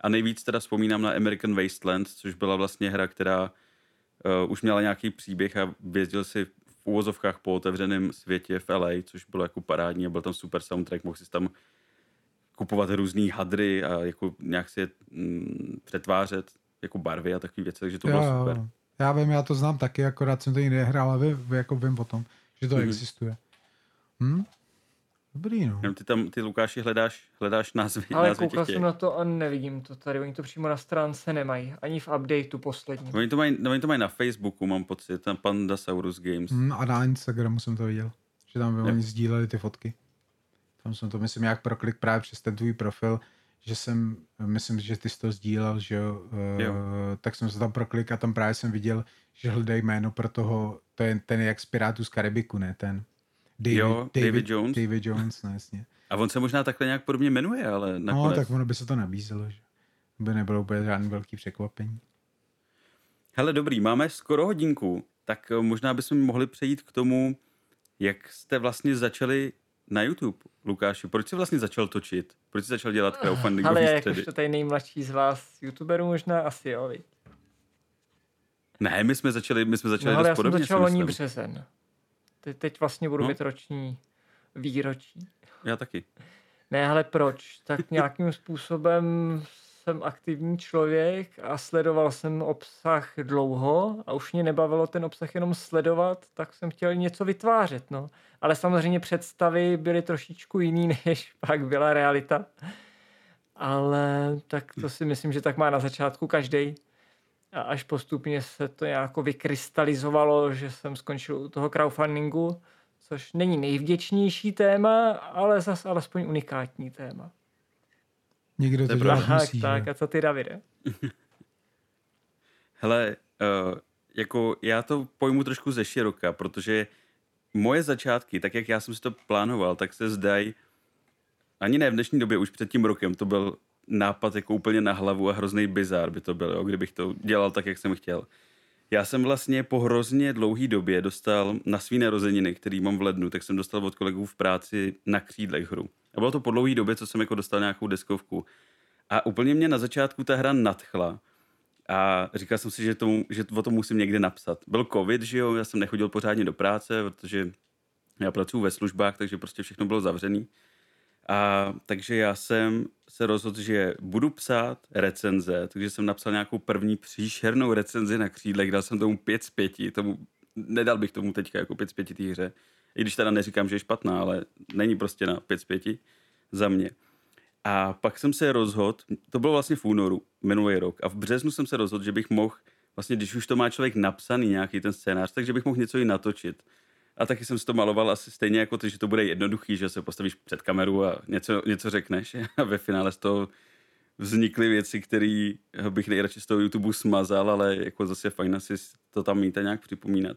A nejvíc teda vzpomínám na American Wasteland, což byla vlastně hra, která uh, už měla nějaký příběh a vězdil si v úvozovkách po otevřeném světě v LA, což bylo jako parádní a byl tam super soundtrack, mohl si tam kupovat různý hadry a jako nějak si je mm, přetvářet jako barvy a takové věci, takže to jo, bylo super. Já vím, já to znám taky, akorát jsem to nikdy nehrál, ale vy, jako vím o tom, že to mm-hmm. existuje. Hm? Dobrý, no. Jenom ty tam, ty Lukáši, hledáš, hledáš názvy, Ale názvy koukal jsem na to a nevidím to tady. Oni to přímo na stránce nemají. Ani v updateu poslední. Oni to mají, no, oni to mají na Facebooku, mám pocit. Tam Pandasaurus Games. Hmm, a na Instagramu jsem to viděl. Že tam by oni sdíleli ty fotky. Tam jsem to, myslím, nějak proklik právě přes ten tvůj profil že jsem, myslím, že ty jsi to sdílel, že jo, jo. Uh, tak jsem se tam proklik a tam právě jsem viděl, že hledej jméno pro toho, to je ten jak z Pirátů z Karibiku, ne, ten David, jo, David, David Jones. David Jones, no jasně. A on se možná takhle nějak podobně jmenuje, ale no, nakonec... No, tak ono by se to nabízelo, že by nebylo úplně žádný velký překvapení. Hele, dobrý, máme skoro hodinku, tak eh, možná bychom mohli přejít k tomu, jak jste vlastně začali na YouTube, Lukáši. Proč jsi vlastně začal točit? Proč jsi začal dělat crowdfundingové Ale jak už to tady nejmladší z vás youtuberů možná asi jo, viď? Ne, my jsme začali, my jsme začali no, ale já jsem začal loni březen. Te, teď vlastně budu no. mít roční výročí. Já taky. Ne, ale proč? Tak nějakým způsobem jsem aktivní člověk a sledoval jsem obsah dlouho a už mě nebavilo ten obsah jenom sledovat, tak jsem chtěl něco vytvářet. No. Ale samozřejmě představy byly trošičku jiný, [laughs] než pak byla realita. Ale tak to si myslím, že tak má na začátku každý. A až postupně se to nějak vykrystalizovalo, že jsem skončil u toho crowdfundingu, což není nejvděčnější téma, ale zase alespoň unikátní téma. Někdo to, to dělat tak, musí. Tak, a co ty, Davide? [laughs] Hele, uh, jako já to pojmu trošku ze široka, protože moje začátky, tak jak já jsem si to plánoval, tak se zdají ani ne v dnešní době, už před tím rokem, to byl nápad jako úplně na hlavu a hrozný bizár by to byl, jo, kdybych to dělal tak, jak jsem chtěl. Já jsem vlastně po hrozně dlouhý době dostal na svý narozeniny, který mám v lednu, tak jsem dostal od kolegů v práci na křídlech hru. A bylo to po dlouhé době, co jsem jako dostal nějakou deskovku. A úplně mě na začátku ta hra nadchla. A říkal jsem si, že, tomu, že o tom musím někde napsat. Byl covid, že jo, já jsem nechodil pořádně do práce, protože Já pracuji ve službách, takže prostě všechno bylo zavřený. A takže já jsem se rozhodl, že budu psát recenze, takže jsem napsal nějakou první příšernou recenzi na křídlech, dal jsem tomu 5 z 5, tomu, nedal bych tomu teďka jako 5 z 5 té hře, i když teda neříkám, že je špatná, ale není prostě na 5 z 5 za mě. A pak jsem se rozhodl, to bylo vlastně v únoru, minulý rok, a v březnu jsem se rozhodl, že bych mohl, vlastně když už to má člověk napsaný nějaký ten scénář, takže bych mohl něco i natočit. A taky jsem si to maloval asi stejně jako ty, že to bude jednoduchý, že se postavíš před kameru a něco, něco řekneš. [laughs] A ve finále z toho vznikly věci, které bych nejradši z toho YouTube smazal, ale jako zase fajn asi to tam mít a nějak připomínat.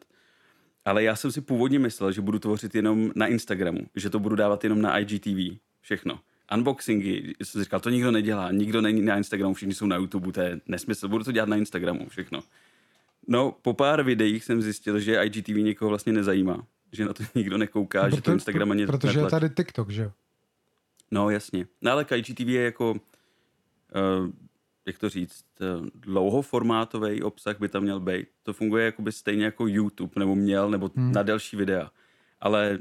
Ale já jsem si původně myslel, že budu tvořit jenom na Instagramu, že to budu dávat jenom na IGTV, všechno. Unboxingy, jsem říkal, to nikdo nedělá, nikdo není na Instagramu, všichni jsou na YouTube, to je nesmysl, budu to dělat na Instagramu, všechno. No, po pár videích jsem zjistil, že IGTV někoho vlastně nezajímá. Že na to [laughs] nikdo nekouká, Proto, že to Instagram ani Protože je tady TikTok, že jo? No, jasně. No, ale IGTV je jako, uh, jak to říct, uh, dlouhoformátový obsah by tam měl být. To funguje jakoby stejně jako YouTube, nebo měl, nebo hmm. na delší videa. Ale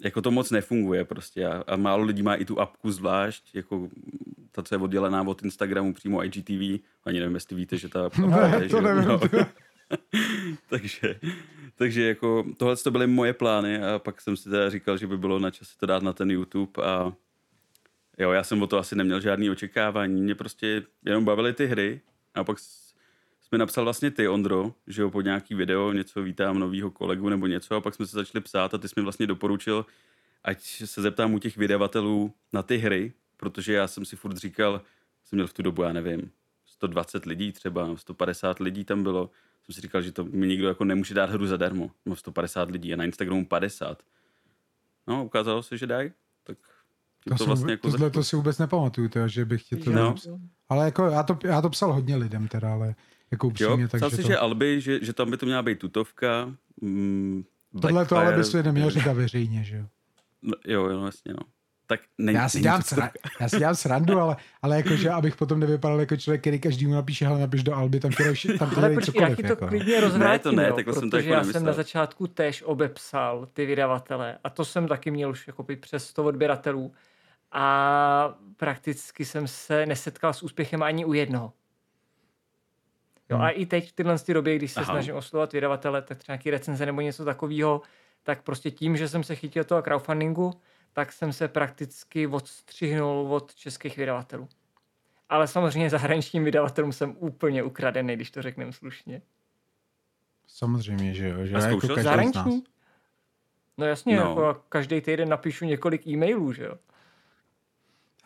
jako to moc nefunguje prostě a, a málo lidí má i tu apku zvlášť, jako ta, co je oddělená od Instagramu přímo IGTV. Ani nevím, jestli víte, že ta [laughs] apka ne, je, to nevím. No. [laughs] takže, takže jako tohle to byly moje plány a pak jsem si teda říkal, že by bylo na čase to dát na ten YouTube a jo, já jsem o to asi neměl žádný očekávání. Mě prostě jenom bavily ty hry a pak jsme napsal vlastně ty, Ondro, že jo, pod nějaký video, něco vítám novýho kolegu nebo něco a pak jsme se začali psát a ty jsi mi vlastně doporučil, ať se zeptám u těch vydavatelů na ty hry, protože já jsem si furt říkal, jsem měl v tu dobu, já nevím, 120 lidí třeba, 150 lidí tam bylo, jsem si říkal, že to mi nikdo jako nemůže dát hru zadarmo. Mám 150 lidí a na Instagramu 50. No, ukázalo se, že dají, tak to, to vlastně jako tohle to si vůbec nepamatuju, teda, že bych ti to no. Ale jako já to, já to psal hodně lidem teda, ale jako upřímně. Jo, psal si, to... že Alby, že, že tam by to měla být tutovka. Mm, Tohle to ale by si neměl říkat veřejně, že jo? No, jo, jo, vlastně, no. Tak není, já, si dělám sra- já si dělám [laughs] srandu, ale, ale jakože, abych potom nevypadal jako člověk, který každý mu napíše, ale napiš do Alby, tam chtěl tam Ale počkej, já ti to jako. klidně rozvrátím, ne, to ne, tak jsem to jako já jsem na začátku též obepsal ty vydavatele a to jsem taky měl už jako přes 100 odběratelů a prakticky jsem se nesetkal s úspěchem ani u jednoho. Jo, hmm. a i teď v tyhle době, když se Aha. snažím oslovovat vydavatele, tak třeba nějaký recenze nebo něco takového, tak prostě tím, že jsem se chytil toho crowdfundingu, tak jsem se prakticky odstřihnul od českých vydavatelů. Ale samozřejmě zahraničním vydavatelům jsem úplně ukradený, když to řekneme slušně. Samozřejmě, že jo. Že a jako zahraniční? No jasně, no. jako každý týden napíšu několik e-mailů, že jo.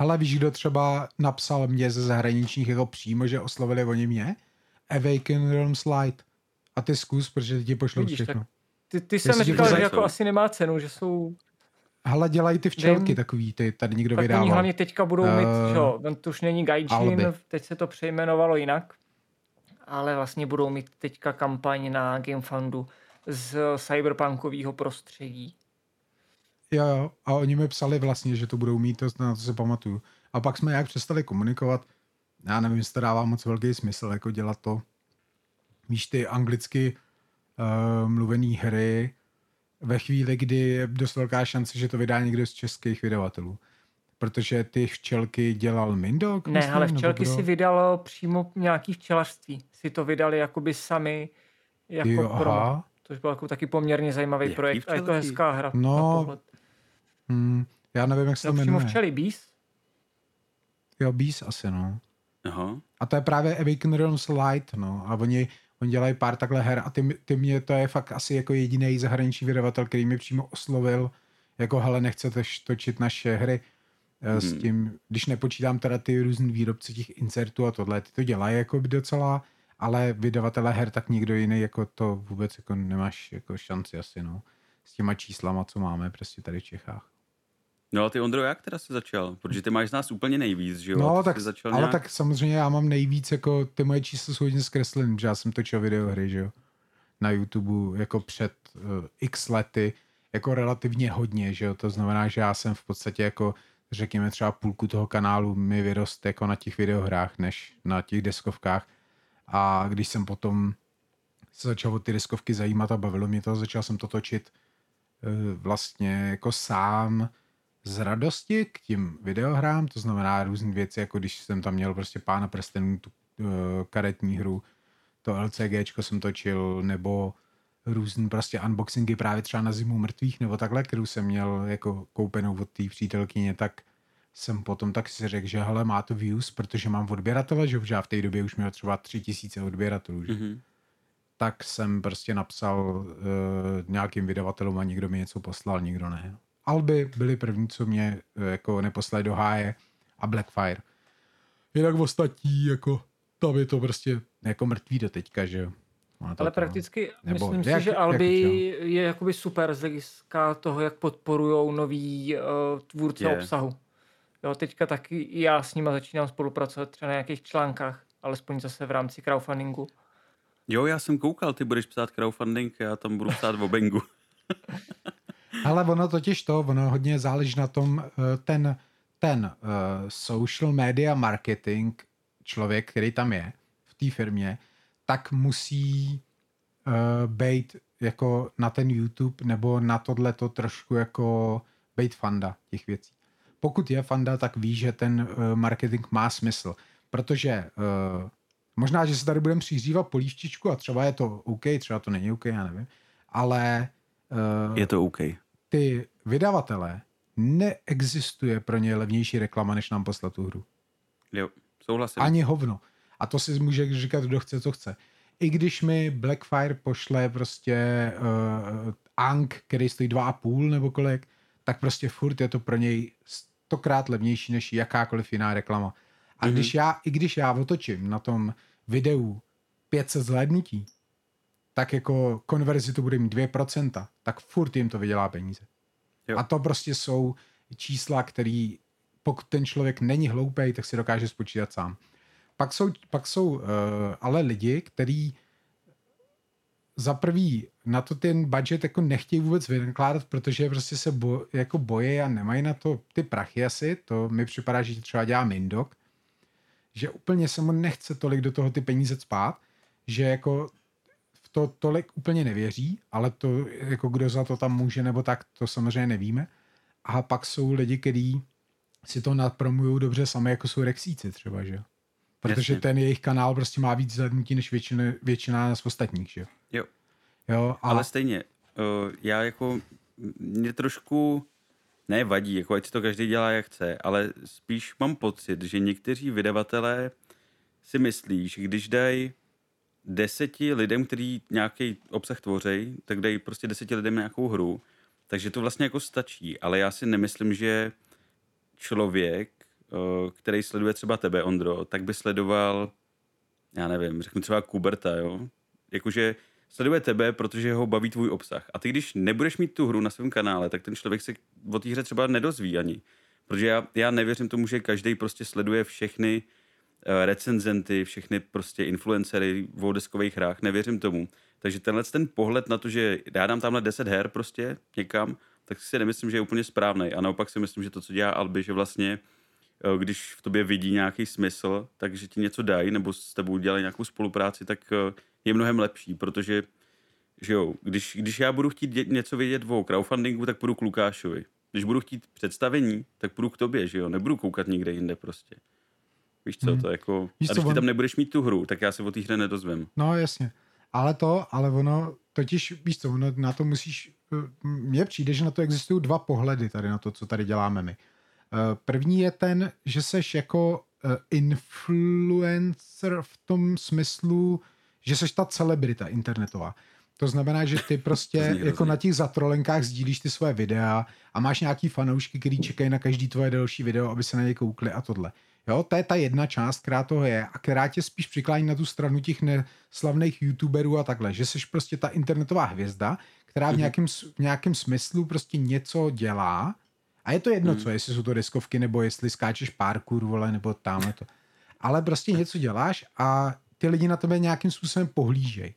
Ale víš, kdo třeba napsal mě ze zahraničních jako přímo, že oslovili oni mě? Awaken Realms Light. A ty zkus, protože ti pošlou Vidíš, všechno. Ty, ty jsem říkal, že jako asi nemá cenu, že jsou... Hele, dělají ty včelky Vím. takový, ty tady někdo tak vydával. oni hlavně teďka budou mít, uh, jo, to už není Gaijin, teď se to přejmenovalo jinak, ale vlastně budou mít teďka kampaň na GameFundu z cyberpunkového prostředí. Jo, jo, a oni mi psali vlastně, že to budou mít, to, na to se pamatuju. A pak jsme jak přestali komunikovat, já nevím, jestli to dává moc velký smysl, jako dělat to. Víš, ty anglicky uh, mluvený hry ve chvíli, kdy je dost velká šance, že to vydá někdo z českých vydavatelů. Protože ty včelky dělal Mindok? Ne, myslím, ale včelky si vydalo přímo nějaký včelařství. Si to vydali jakoby sami jako jo, pro... Což byl jako taky poměrně zajímavý Jaký projekt včelky? a je to hezká hra. No, hmm, já nevím, jak se to jmenuje. včely, Bees? Jo, Bees asi, no. Aha. A to je právě Awaken Realms Light, no. A oni, oni dělají pár takhle her a ty, ty mě, to je fakt asi jako jediný zahraniční vydavatel, který mi přímo oslovil, jako hele, nechcete točit naše hry eh, s hmm. tím, když nepočítám teda ty různý výrobci těch insertů a tohle, ty to dělají jako by docela, ale vydavatele her tak nikdo jiný jako to vůbec jako nemáš jako šanci asi, no. S těma číslama, co máme prostě tady v Čechách. No a ty Ondro, jak teda jsi začal? Protože ty máš z nás úplně nejvíc, že jo? No, tak, začal ale nějak... tak samozřejmě já mám nejvíc, jako ty moje čísla jsou hodně zkreslené, že já jsem točil videohry, že jo? Na YouTube jako před uh, x lety, jako relativně hodně, že jo? To znamená, že já jsem v podstatě jako řekněme třeba půlku toho kanálu mi vyrost jako na těch videohrách, než na těch deskovkách. A když jsem potom se začal o ty deskovky zajímat a bavilo mě to, začal jsem to točit vlastně jako sám z radosti k tím videohrám, to znamená různé věci, jako když jsem tam měl prostě Pána prstenů, tu uh, karetní hru, to LCGčko jsem točil, nebo různé prostě unboxingy právě třeba na zimu mrtvých, nebo takhle, kterou jsem měl jako koupenou od té přítelkyně, tak jsem potom tak si řekl, že hele, má to views, protože mám odběratele, že já v té době už měl třeba tři tisíce odběratelů, že? Mm-hmm. tak jsem prostě napsal uh, nějakým vydavatelům a někdo mi něco poslal, nikdo ne. Alby byly první, co mě uh, jako neposlali do háje a Blackfire. Jinak v ostatní, jako tam je to prostě jako mrtvý do teďka, že jo. Ale prakticky Nebo myslím jak, si, že Alby jak, je jakoby super z hlediska toho, jak podporují nový uh, tvůrce yeah. obsahu. Jo, teďka taky já s nima začínám spolupracovat třeba na nějakých článkách, alespoň zase v rámci crowdfundingu. Jo, já jsem koukal, ty budeš psát crowdfunding, já tam budu psát o Bengu. [laughs] Ale ono totiž to, ono hodně záleží na tom, eh, ten, ten uh, social media marketing člověk, který tam je v té firmě, tak musí uh, být jako na ten YouTube nebo na tohle to trošku jako být fanda těch věcí pokud je fanda, tak ví, že ten uh, marketing má smysl. Protože uh, možná, že se tady budeme přihřívat polívčičku a třeba je to OK, třeba to není OK, já nevím, ale uh, je to OK. Ty vydavatele neexistuje pro ně levnější reklama, než nám poslat tu hru. Jo, souhlasím. Ani hovno. A to si může říkat, kdo chce, co chce. I když mi Blackfire pošle prostě uh, Ank, který stojí 2,5 nebo kolik, tak prostě furt je to pro něj stokrát levnější než jakákoliv jiná reklama. A mm-hmm. když já, i když já otočím na tom videu 500 zhlédnutí, tak jako konverzi to bude mít 2%, tak furt jim to vydělá peníze. Jo. A to prostě jsou čísla, který pokud ten člověk není hloupý, tak si dokáže spočítat sám. Pak jsou, pak jsou uh, ale lidi, kteří za prvý na to ten budget jako nechtějí vůbec vynakládat, protože prostě se bo, jako boje a nemají na to ty prachy asi, to mi připadá, že třeba dělá Mindok, že úplně se mu nechce tolik do toho ty peníze spát, že jako to tolik úplně nevěří, ale to jako kdo za to tam může nebo tak, to samozřejmě nevíme. A pak jsou lidi, kteří si to napromují dobře sami, jako jsou Rexíci třeba, že Protože Jasně. ten jejich kanál prostě má víc zhlednutí než většina, většina z ostatních, že jo. Jo, a... Ale stejně, uh, já jako, mě trošku nevadí, jako ať si to každý dělá jak chce, ale spíš mám pocit, že někteří vydavatelé si myslí, že když dají deseti lidem, kteří nějaký obsah tvoří, tak dají prostě deseti lidem nějakou hru, takže to vlastně jako stačí, ale já si nemyslím, že člověk, který sleduje třeba tebe, Ondro, tak by sledoval, já nevím, řeknu třeba Kuberta, jo? Jakože sleduje tebe, protože ho baví tvůj obsah. A ty, když nebudeš mít tu hru na svém kanále, tak ten člověk se o té hře třeba nedozví ani. Protože já, já nevěřím tomu, že každý prostě sleduje všechny recenzenty, všechny prostě influencery v deskových hrách. Nevěřím tomu. Takže tenhle ten pohled na to, že já dám tamhle 10 her prostě někam, tak si nemyslím, že je úplně správný. A naopak si myslím, že to, co dělá Albi, že vlastně uh, když v tobě vidí nějaký smysl, takže ti něco dají, nebo s tebou dělají nějakou spolupráci, tak uh, je mnohem lepší, protože že jo, když, když já budu chtít něco vědět o crowdfundingu, tak půjdu k Lukášovi. Když budu chtít představení, tak půjdu k tobě, že jo, nebudu koukat nikde jinde prostě. Víš co, hmm. to jako... Víš a když co, ty tam nebudeš mít tu hru, tak já se o té hře nedozvím. No jasně. Ale to, ale ono, totiž, víš co, ono na to musíš, mně přijde, že na to existují dva pohledy tady na to, co tady děláme my. Eh, první je ten, že seš jako eh, influencer v tom smyslu, že seš ta celebrita internetová. To znamená, že ty [laughs] prostě jako na těch zatrolenkách sdílíš ty svoje videa a máš nějaký fanoušky, který čekají na každý tvoje další video, aby se na ně koukli a tohle. Jo, to je ta jedna část, která toho je a která tě spíš přiklání na tu stranu těch neslavných youtuberů a takhle, že jsi prostě ta internetová hvězda, která v mhm. nějakém, v nějakém smyslu prostě něco dělá a je to jedno, mm. co, jestli jsou to deskovky, nebo jestli skáčeš parkour, vole, nebo tamhle to. Ale prostě něco děláš a ty lidi na tebe nějakým způsobem pohlížejí.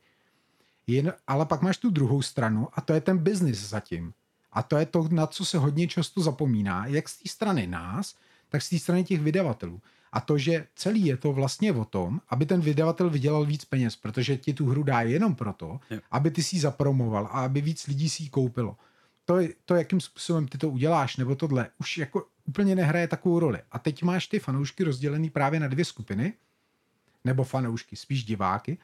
Jen, ale pak máš tu druhou stranu a to je ten biznis zatím. A to je to, na co se hodně často zapomíná, jak z té strany nás, tak z té strany těch vydavatelů. A to, že celý je to vlastně o tom, aby ten vydavatel vydělal víc peněz, protože ti tu hru dá jenom proto, je. aby ty si ji zapromoval a aby víc lidí si ji koupilo. to, to, jakým způsobem ty to uděláš, nebo tohle, už jako úplně nehraje takovou roli. A teď máš ty fanoušky rozdělený právě na dvě skupiny, nebo fanoušky, spíš diváky.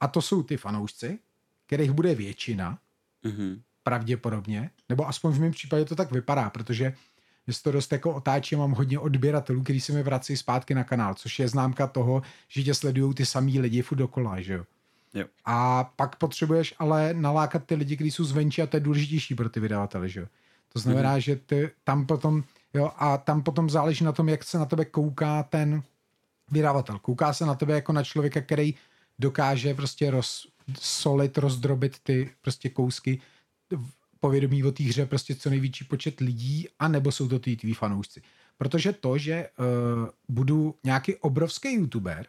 A to jsou ty fanoušci, kterých bude většina, mm-hmm. pravděpodobně, nebo aspoň v mém případě to tak vypadá, protože že to dost jako otáčí, mám hodně odběratelů, kteří se mi vrací zpátky na kanál, což je známka toho, že tě sledují ty samý lidi furt dokola, že jo. Jo. A pak potřebuješ ale nalákat ty lidi, kteří jsou zvenčí a to je důležitější pro ty vydavatele, že jo. To znamená, mm. že ty tam potom, jo, a tam potom záleží na tom, jak se na tebe kouká ten vydavatel. Kouká se na tebe jako na člověka, který dokáže prostě rozsolit, rozdrobit ty prostě kousky povědomí o té hře prostě co největší počet lidí, anebo jsou to ty tví fanoušci. Protože to, že uh, budu nějaký obrovský youtuber,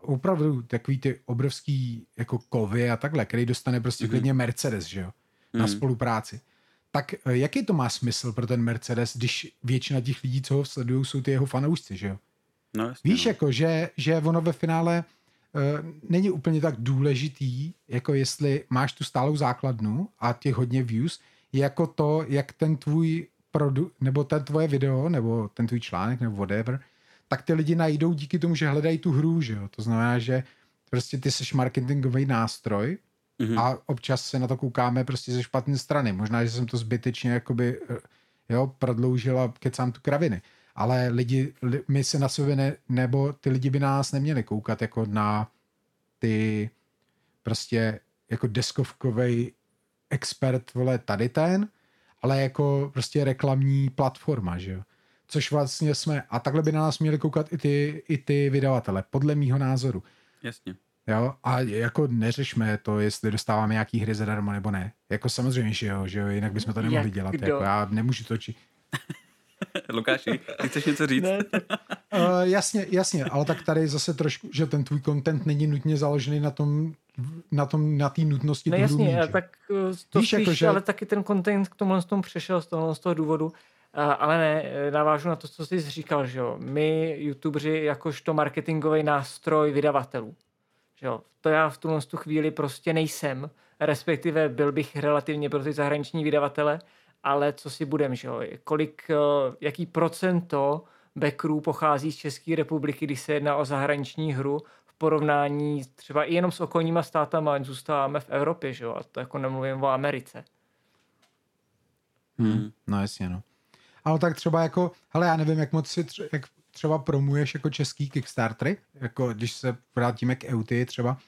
opravdu takový ty obrovský jako kovy a takhle, který dostane prostě mm-hmm. klidně Mercedes, že jo, na mm-hmm. spolupráci. Tak uh, jaký to má smysl pro ten Mercedes, když většina těch lidí, co ho sledují, jsou ty jeho fanoušci, že jo? No, jasně, Víš, no. jako, že, že ono ve finále není úplně tak důležitý, jako jestli máš tu stálou základnu a těch hodně views, jako to, jak ten tvůj produ, nebo ten tvoje video, nebo ten tvůj článek, nebo whatever, tak ty lidi najdou díky tomu, že hledají tu hru, že jo. To znamená, že prostě ty seš marketingový nástroj mm-hmm. a občas se na to koukáme prostě ze špatné strany. Možná, že jsem to zbytečně jakoby, eh, jo, prodloužil a kecám tu kraviny ale lidi, my se na sebe ne, nebo ty lidi by nás neměli koukat jako na ty prostě jako deskovkovej expert, vole, tady ten, ale jako prostě reklamní platforma, že jo. Což vlastně jsme, a takhle by na nás měli koukat i ty, i ty vydavatele, podle mýho názoru. Jasně. Jo, a jako neřešme to, jestli dostáváme nějaký hry zadarmo nebo ne. Jako samozřejmě, že jo, že jo, jinak bychom to nemohli Jak dělat. Kdo? Jako já nemůžu točit. [laughs] Lukáši, ty chceš něco říct? Ne, uh, [laughs] jasně, jasně, ale tak tady zase trošku, že ten tvůj content není nutně založený na tom, na tom, na té nutnosti. Ne, jasně, mít, tak uh, to Víš, spíš, jako, že... ale taky ten content k tomu, tomu přešel z toho, z toho důvodu. Uh, ale ne, navážu na to, co jsi říkal, že jo. My, youtuberi, jakožto marketingový nástroj vydavatelů. Že jo. To já v tuhle chvíli prostě nejsem, respektive byl bych relativně pro ty zahraniční vydavatele, ale co si budem, že jo, kolik, eh, jaký procento backerů pochází z České republiky, když se jedná o zahraniční hru, v porovnání třeba i jenom s okolníma státama, zůstáváme v Evropě, že jo, a to jako nemluvím o Americe. Hmm, no jasně, no. Ale tak třeba jako, hele, já nevím, jak moc si tře- jak třeba promuješ jako český Kickstartery, jako když se vrátíme k EUTY třeba,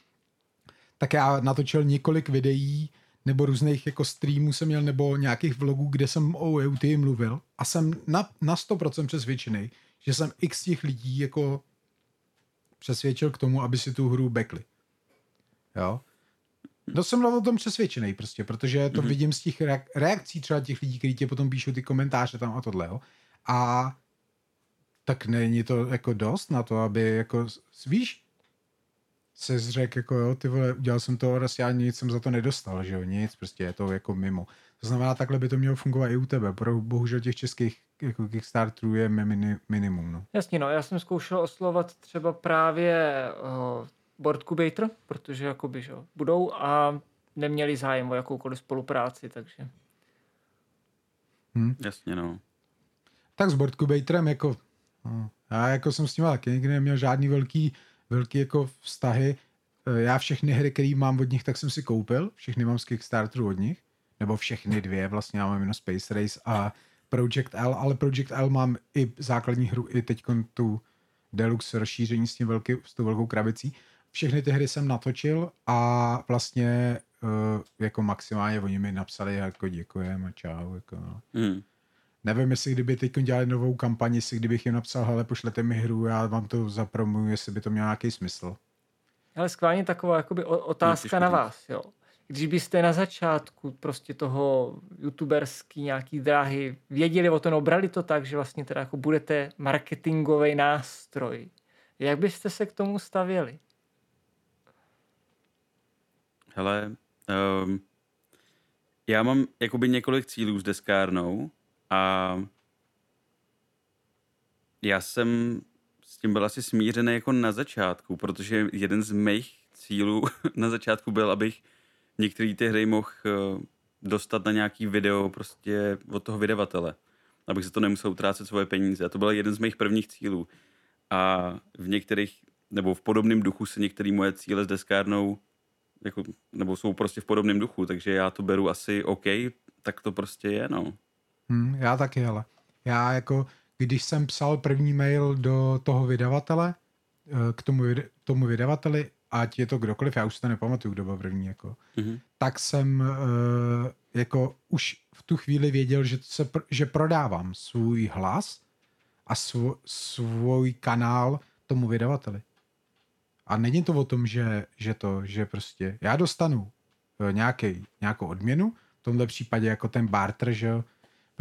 tak já natočil několik videí nebo různých jako streamů jsem měl, nebo nějakých vlogů, kde jsem o EUT mluvil a jsem na, na 100% přesvědčený, že jsem x těch lidí jako přesvědčil k tomu, aby si tu hru bekli. Jo? No jsem o tom přesvědčený prostě, protože to mm-hmm. vidím z těch reakcí třeba těch lidí, kteří tě potom píšou ty komentáře tam a tohle, jo? A tak není to jako dost na to, aby jako, víš, se zřek, jako jo, ty vole, udělal jsem to, raz já nic jsem za to nedostal, že jo, nic, prostě je to jako mimo. To znamená, takhle by to mělo fungovat i u tebe. Pro, bohužel těch českých jako Kickstarterů je mini, minimum. No. Jasně, no, já jsem zkoušel oslovat třeba právě uh, Boardcubator, protože jakoby, že budou a neměli zájem o jakoukoliv spolupráci, takže. Hmm. Jasně, no. Tak s Boardcubatorem jako, no, já jako jsem s tím taky nikdy neměl žádný velký velký jako vztahy. Eh, já všechny hry, které mám od nich, tak jsem si koupil. Všechny mám z Kickstarteru od nich. Nebo všechny dvě, vlastně já mám jenom Space Race a Project L, ale Project L mám i základní hru, i teď tu deluxe rozšíření s, tím velký, s tou velkou krabicí. Všechny ty hry jsem natočil a vlastně uh, jako maximálně oni mi napsali jako děkujeme a čau. Jako no. mm. Nevím, jestli kdyby teď dělali novou kampani, jestli kdybych jim napsal, hele, pošlete mi hru, já vám to zapromuju, jestli by to mělo nějaký smysl. Ale skválně taková jakoby otázka na vás, jo. Když byste na začátku prostě toho youtuberský nějaký dráhy věděli o tom, obrali to tak, že vlastně teda jako budete marketingový nástroj, jak byste se k tomu stavěli? Hele, um, já mám jakoby několik cílů s deskárnou a já jsem s tím byl asi smířený jako na začátku, protože jeden z mých cílů [laughs] na začátku byl, abych některé ty hry mohl uh, dostat na nějaký video prostě od toho vydavatele, abych se to nemusel utrácet svoje peníze. A to byl jeden z mých prvních cílů. A v některých, nebo v podobném duchu se některé moje cíle s deskárnou jako, nebo jsou prostě v podobném duchu, takže já to beru asi OK, tak to prostě je, no. Hmm, já taky, ale já jako, když jsem psal první mail do toho vydavatele, eh, k tomu, tomu vydavateli, ať je to kdokoliv, já už to nepamatuju, kdo byl první, jako, mm-hmm. tak jsem uh, jako už v tu chvíli věděl, že, se, že prodávám svůj hlas a svů, svůj kanál tomu vydavateli. A není to o tom, že, že to, že prostě já dostanu eh, nějaký, nějakou odměnu, v tomhle případě jako ten barter, že jo,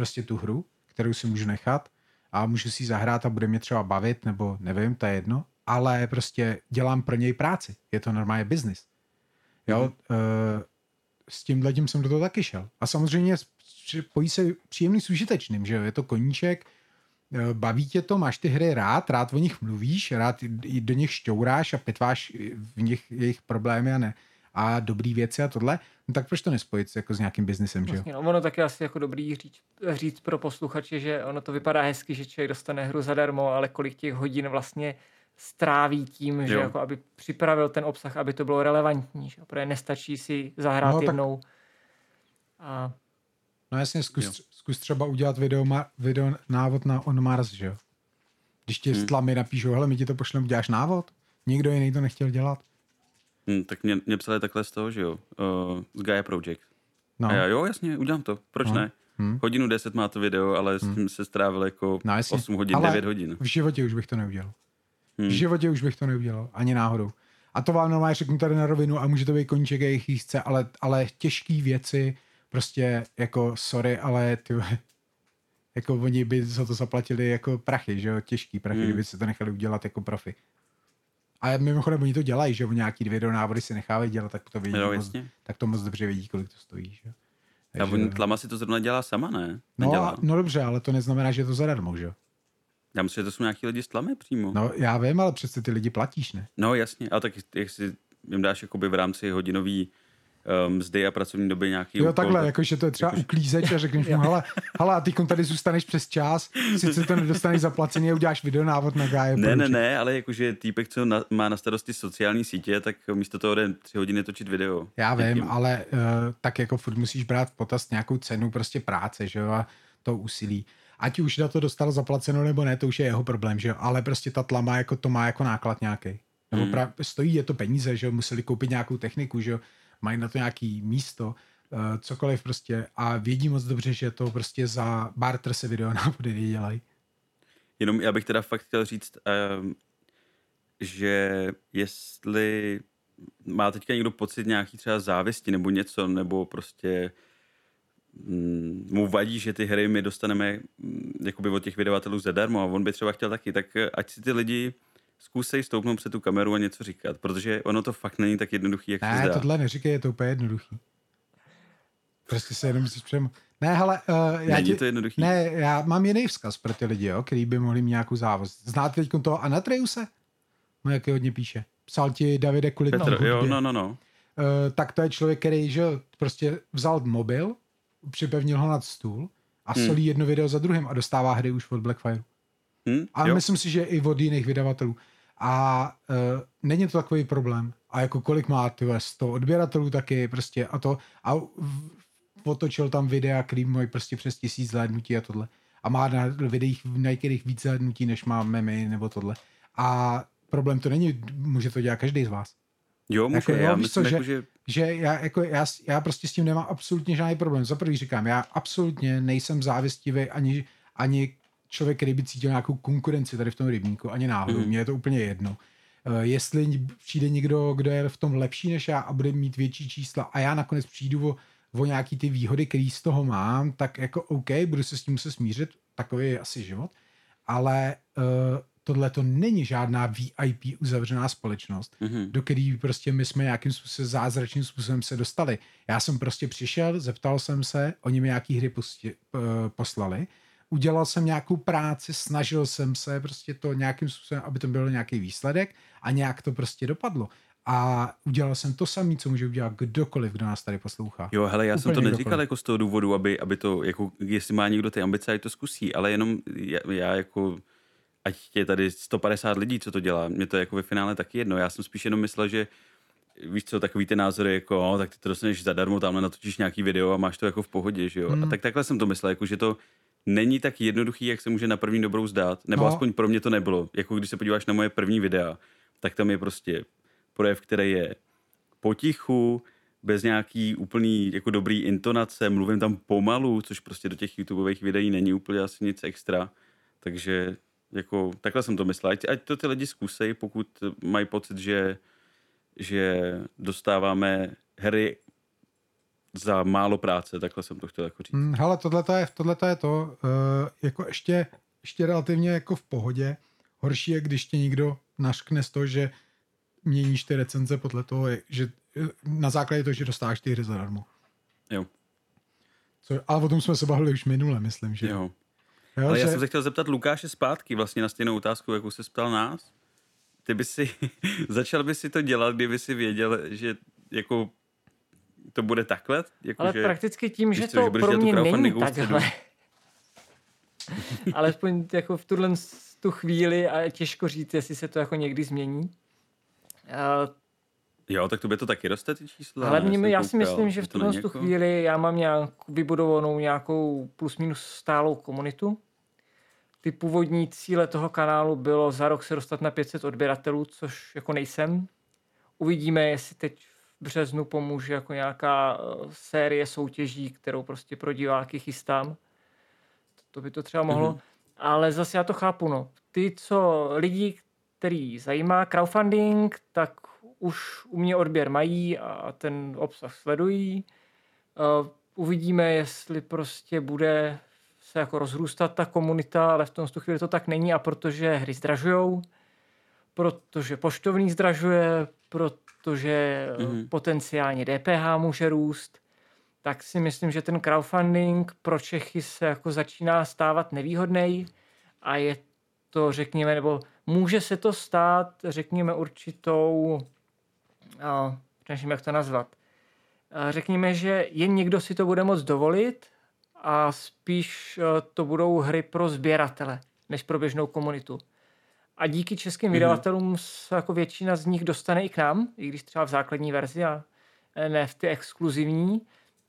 prostě tu hru, kterou si můžu nechat a můžu si ji zahrát a bude mě třeba bavit, nebo nevím, to je jedno, ale prostě dělám pro něj práci. Je to normálně business. Jo, mm-hmm. s tímhle tím jsem do toho taky šel. A samozřejmě pojí se příjemný s užitečným, že jo, je to koníček, eh, baví tě to, máš ty hry rád, rád o nich mluvíš, rád do nich šťouráš a pitváš v nich jejich problémy a ne a dobrý věci a tohle, no tak proč to nespojit jako s nějakým biznesem, že jo? Vlastně, no, ono taky asi jako dobrý říct, říct pro posluchače, že ono to vypadá hezky, že člověk dostane hru zadarmo, ale kolik těch hodin vlastně stráví tím, jo. že jako aby připravil ten obsah, aby to bylo relevantní, že? protože nestačí si zahrát no, jednou. Tak... A... No jasně, zkus, zkus třeba udělat video, ma, video návod na On Mars, že jo? Když ti hmm. stlamy napíšou, hele, my ti to pošlem, uděláš návod? Nikdo jiný to nechtěl dělat. Hmm, tak mě, mě psali takhle z toho, že jo, uh, z Gaia Project. No. A já, jo, jasně, udělám to, proč no. ne? Hmm. Hodinu deset má to video, ale s hmm. tím se strávil jako no, 8 hodin, ale 9 hodin. v životě už bych to neudělal. Hmm. V životě už bych to neudělal, ani náhodou. A to vám normálně řeknu tady na rovinu a může to být koníček jejich chce, ale, ale těžké věci, prostě jako sorry, ale ty, [laughs] jako oni by za to zaplatili jako prachy, že jo, těžký prachy, hmm. kdyby se to nechali udělat jako profi. A mimochodem oni to dělají, že nějaký dvě návody si nechávají dělat, tak to vědí jo, moc, tak to moc dobře vědí, kolik to stojí. Že? Takže, a on Tlama si to zrovna dělá sama, ne? No, no dobře, ale to neznamená, že je to zadarmo, že? Já myslím, že to jsou nějaký lidi z Tlamy přímo. No já vím, ale přece ty lidi platíš, ne? No jasně, ale tak jestli jim dáš jakoby v rámci hodinový mzdy a pracovní doby nějaký Jo, úkol, takhle, tak, jakože to je třeba jakož... uklízeč a řekneš mu, [laughs] hele, hele, a ty tady zůstaneš přes čas, sice to nedostaneš zaplacený a uděláš videonávod na gáje. Ne, ne, ne, ale jakože týpek, co na, má na starosti sociální sítě, tak místo toho jde tři hodiny točit video. Já vím, ale uh, tak jako furt musíš brát v potaz nějakou cenu prostě práce, že jo, a to úsilí. Ať už na to dostal zaplaceno nebo ne, to už je jeho problém, že jo, ale prostě ta tlama jako to má jako náklad nějaký. Nebo hmm. pra, stojí je to peníze, že jo, museli koupit nějakou techniku, že jo, mají na to nějaký místo, uh, cokoliv prostě a vědí moc dobře, že to prostě za barter se video [laughs] návody nedělají. Jenom já bych teda fakt chtěl říct, uh, že jestli má teďka někdo pocit nějaký třeba závisti nebo něco, nebo prostě mm, mu vadí, že ty hry my dostaneme mm, jakoby od těch vydavatelů zadarmo a on by třeba chtěl taky, tak ať si ty lidi zkusej stoupnout před tu kameru a něco říkat, protože ono to fakt není tak jednoduchý, jak ne, se zdá. tohle neříkej, je to úplně jednoduchý. Prostě se jenom musíš přem... Ne, hele, uh, já Není ti... to jednoduchý? Ne, já mám jiný vzkaz pro ty lidi, jo, který by mohli mít nějakou závaz. Znáte teď toho Anatreuse? No, jak hodně píše. Psal ti Davide kvůli Petr, tomu jo, no, no, no. Uh, tak to je člověk, který že, prostě vzal mobil, připevnil ho nad stůl a hmm. solí jedno video za druhým a dostává hry už od Blackfire. Hmm, a jo. myslím si, že i od jiných vydavatelů. A uh, není to takový problém. A jako kolik má ty 100 odběratelů taky prostě a to. A v, otočil tam videa, který mají prostě přes tisíc zhlédnutí a tohle. A má na videích na některých víc zhlédnutí, než máme my nebo tohle. A problém to není, může to dělat každý z vás. Jo, může, jako, já myslím, co, jako, že, že já, jako, já, já prostě s tím nemám absolutně žádný problém. Za prvý říkám, já absolutně nejsem závistivý ani, ani člověk, který by cítil nějakou konkurenci tady v tom rybníku, ani náhodou. Mm. Mně je to úplně jedno. Uh, jestli přijde někdo, kdo je v tom lepší než já a bude mít větší čísla a já nakonec přijdu o, o nějaký ty výhody, který z toho mám, tak jako OK, budu se s tím muset smířit, takový je asi život, ale uh, tohle to není žádná VIP uzavřená společnost, mm-hmm. do který prostě my jsme nějakým způsobem, zázračným způsobem se dostali. Já jsem prostě přišel, zeptal jsem se, oni mi nějaký hry posti, uh, poslali, udělal jsem nějakou práci, snažil jsem se prostě to nějakým způsobem, aby to byl nějaký výsledek a nějak to prostě dopadlo. a udělal jsem to samé, co může udělat kdokoliv, kdo nás tady poslouchá. Jo, hele, já Úplně jsem to neříkal kdokoliv. jako z toho důvodu, aby, aby to, jako, jestli má někdo ty ambice, ať to zkusí, ale jenom já, já jako, ať je tady 150 lidí, co to dělá, mě to jako ve finále taky jedno. Já jsem spíš jenom myslel, že víš co, takový ty názory, jako, no, tak ty to dostaneš zadarmo, tamhle natočíš nějaký video a máš to jako v pohodě, že jo. Hmm. A tak takhle jsem to myslel, jako, že to není tak jednoduchý, jak se může na první dobrou zdát, nebo No. aspoň pro mě to nebylo. Jako když se podíváš na moje první videa, tak tam je prostě projev, který je potichu, bez nějaký úplný jako dobrý intonace, mluvím tam pomalu, což prostě do těch YouTubeových videí není úplně asi nic extra, takže jako takhle jsem to myslel, ať, ať to ty lidi zkusej, pokud mají pocit, že, že dostáváme hry za málo práce, takhle jsem to chtěl jako říct. Hmm, hele, tohle je, tohleto je to, uh, jako ještě, ještě relativně jako v pohodě. Horší je, když tě někdo naškne z toho, že měníš ty recenze podle toho, že eh, na základě toho, že dostáváš ty hry zadarmo. Jo, Co, ale o tom jsme se bavili už minule, myslím, že. jo. Jo, Ale že já jsem se chtěl zeptat Lukáše zpátky vlastně na stejnou otázku, jakou se ptal nás. Ty by si, [laughs] začal by si to dělat, kdyby si věděl, že jako to bude takhle? Jako, Ale že, prakticky tím, že to budeš pro mě není takhle. [laughs] Alespoň jako v tuhle tu chvíli a je těžko říct, jestli se to jako někdy změní. Uh, Jo, tak to by to taky roste ty čísla. ale mě, já si myslím, že v to tuhle tu chvíli já mám nějak vybudovanou nějakou plus minus stálou komunitu. Ty původní cíle toho kanálu bylo za rok se dostat na 500 odběratelů, což jako nejsem. Uvidíme, jestli teď březnu pomůže jako nějaká eh, série soutěží, kterou prostě pro diváky chystám. To by to třeba mohlo. Mhm. Ale zase já to chápu, no. Ty, co lidi, který zajímá crowdfunding, tak už u mě odběr mají a ten obsah sledují. Uh, uvidíme, jestli prostě bude se jako rozrůstat ta komunita, ale v tom chvíli to tak není a protože hry zdražujou, protože poštovní zdražuje, protože Mhm. mm-hmm. potenciálně DPH může růst, tak si myslím, že ten crowdfunding pro Čechy se jako začíná stávat nevýhodný a je to, řekněme, nebo může se to stát, řekněme, určitou, nevím, jak to nazvat, řekněme, že jen někdo si to bude moct dovolit a spíš eh, to budou hry pro sběratele, než pro běžnou komunitu. A díky českým Mhm. vydavatelům se jako většina z nich dostane i k nám, i když třeba v základní verzi a ne v ty exkluzivní,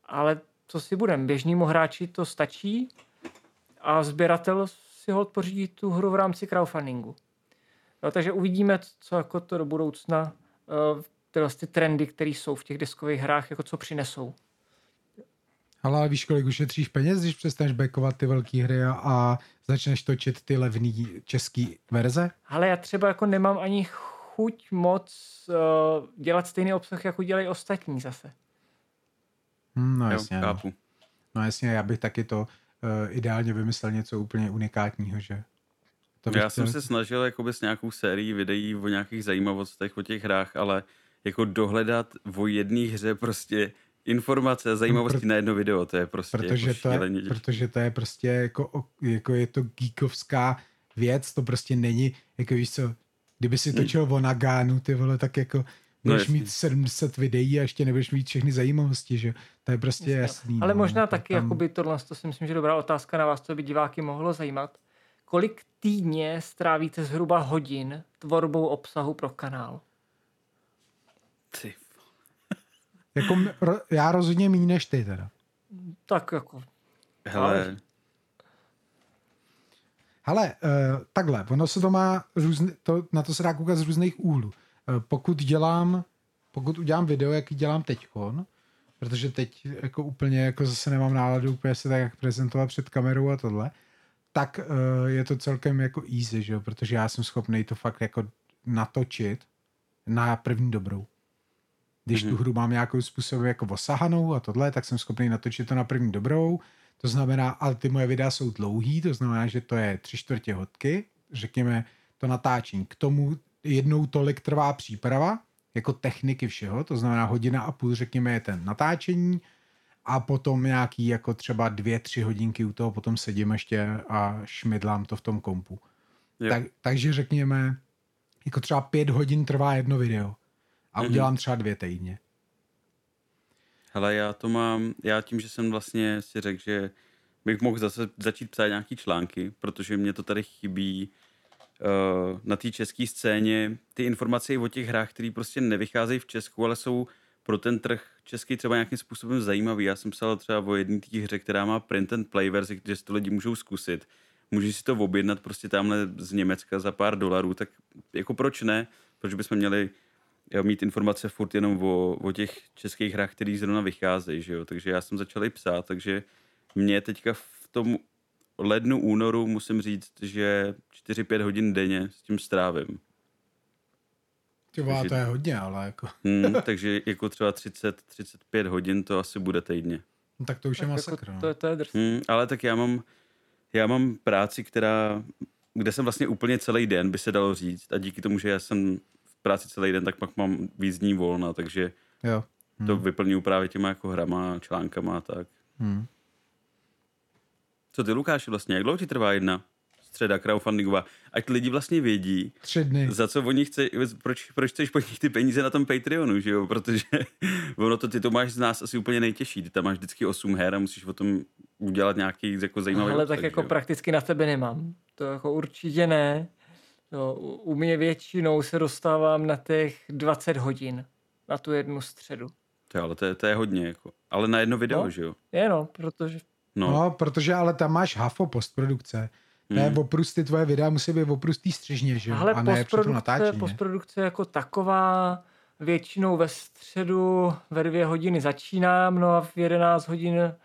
ale co si budem, běžnému hráči to stačí a sběratel si ho pořídí tu hru v rámci crowdfundingu. No, takže uvidíme, co jako to do budoucna, eh, tyhle ty trendy, které jsou v těch deskových hrách, jako co přinesou. Ale, víš, kolik ušetříš peněz, když přestaneš backovat ty velké hry a, a začneš točit ty levné české verze? Ale já třeba jako nemám ani chuť moc uh, dělat stejný obsah, jako dělají ostatní zase. Hm, no Jo, jasně, no. chápu. no jasně, já bych taky to uh, ideálně vymyslel něco úplně unikátního, že? To bych Já jsem chtěl- se snažil jakoby s nějakou sérií videí o nějakých zajímavostech o těch hrách, ale jako dohledat o jedné hře prostě informace a zajímavosti na jedno video, to je prostě protože, jako to je, protože to je prostě jako, jako je to geekovská věc, to prostě není, jako víš co, kdyby si točil o Nagánu, ty vole, tak jako budeš jasně. mít 70 videí a ještě nebudeš mít všechny zajímavosti, že? To je prostě jasný. Ale no, možná to taky, tam- jakoby tohle, to si myslím, že dobrá otázka na vás, co by diváky mohlo zajímat. Kolik týdně strávíte zhruba hodin tvorbou obsahu pro kanál? Ty Jako, já rozhodně méně než ty teda. Tak jako, Hele, Hele, uh, takhle, ono se to má různý, to, na to se dá koukat z různých úhlů. Uh, pokud dělám, pokud udělám video, jaký dělám teďkon, protože teď jako úplně jako zase nemám náladu úplně se tak jak prezentovat před kamerou a tohle, tak uh, je to celkem jako easy, že jo? protože já jsem schopný to fakt jako natočit na první dobrou. Když mm-hmm. tu hru mám nějakou způsobem jako osahanou a tohle, tak jsem schopný natočit to na první dobrou. To znamená, ale ty moje videa jsou dlouhý, to znamená, že to je tři čtvrtě hodky, řekněme to natáčení. K tomu jednou tolik trvá příprava, jako techniky všeho, to znamená hodina a půl, řekněme, je ten natáčení a potom nějaký jako třeba dvě, tři hodinky u toho potom sedím ještě a šmidlám to v tom kompu. Tak, takže řekněme, jako třeba pět hodin trvá jedno video. A udělám třeba dvě týdně. Hele, já to mám, já tím, že jsem vlastně si řekl, že bych mohl zase začít psát nějaký články, protože mě to tady chybí uh, na té české scéně. Ty informace i o těch hrách, které prostě nevycházejí v Česku, ale jsou pro ten trh český třeba nějakým způsobem zajímavý. Já jsem psal třeba o jedné té hře, která má print and play verzi, kde si to lidi můžou zkusit. Můžeš si to objednat prostě tamhle z Německa za pár dolarů, tak jako proč ne? Proč bychom měli mít informace furt jenom o, o těch českých hrách, které zrovna vycházejí, že jo? Takže já jsem začal i psát, takže mě teďka v tom lednu, únoru musím říct, že 4-5 hodin denně s tím strávím. Ty takže, to je hodně, ale jako... hmm, [laughs] takže jako třeba 30-35 hodin to asi bude týdně. No, tak to už tak je masakr. Jako, no. to, to je. Hmm, ale tak já mám, já mám práci, která, kde jsem vlastně úplně celý den, by se dalo říct. A díky tomu, že já jsem práci celý den, tak pak mám víc dní volna, takže jo. Hmm. to vyplňuju právě těma jako hrama, článkama a tak. Hmm. Co ty, Lukáši, vlastně? Jak dlouho ti trvá jedna středa crowdfundingová? Ať lidi vlastně vědí, Tři dny. za co oni chce, proč, proč chceš po nich ty peníze na tom Patreonu, že jo? Protože [laughs] ono to, ty to máš z nás asi úplně nejtěžší. Ty tam máš vždycky 8 her a musíš o tom udělat nějaký jako zajímavý Ale tak jako prakticky na tebe nemám. To jako určitě ne. No, u mě většinou se dostávám na těch 20 hodin na tu jednu středu. To, ale to, je, to je hodně, jako. ale na jedno video, no, že jo? Je no, protože No. no, protože ale tam máš hafo postprodukce. To je hmm. oprusty, tvoje videa musí být oprustý střižně, že Ale a ne postprodukce, natáčení. postprodukce jako taková většinou ve středu ve dvě hodiny začínám, no a v 11 hodin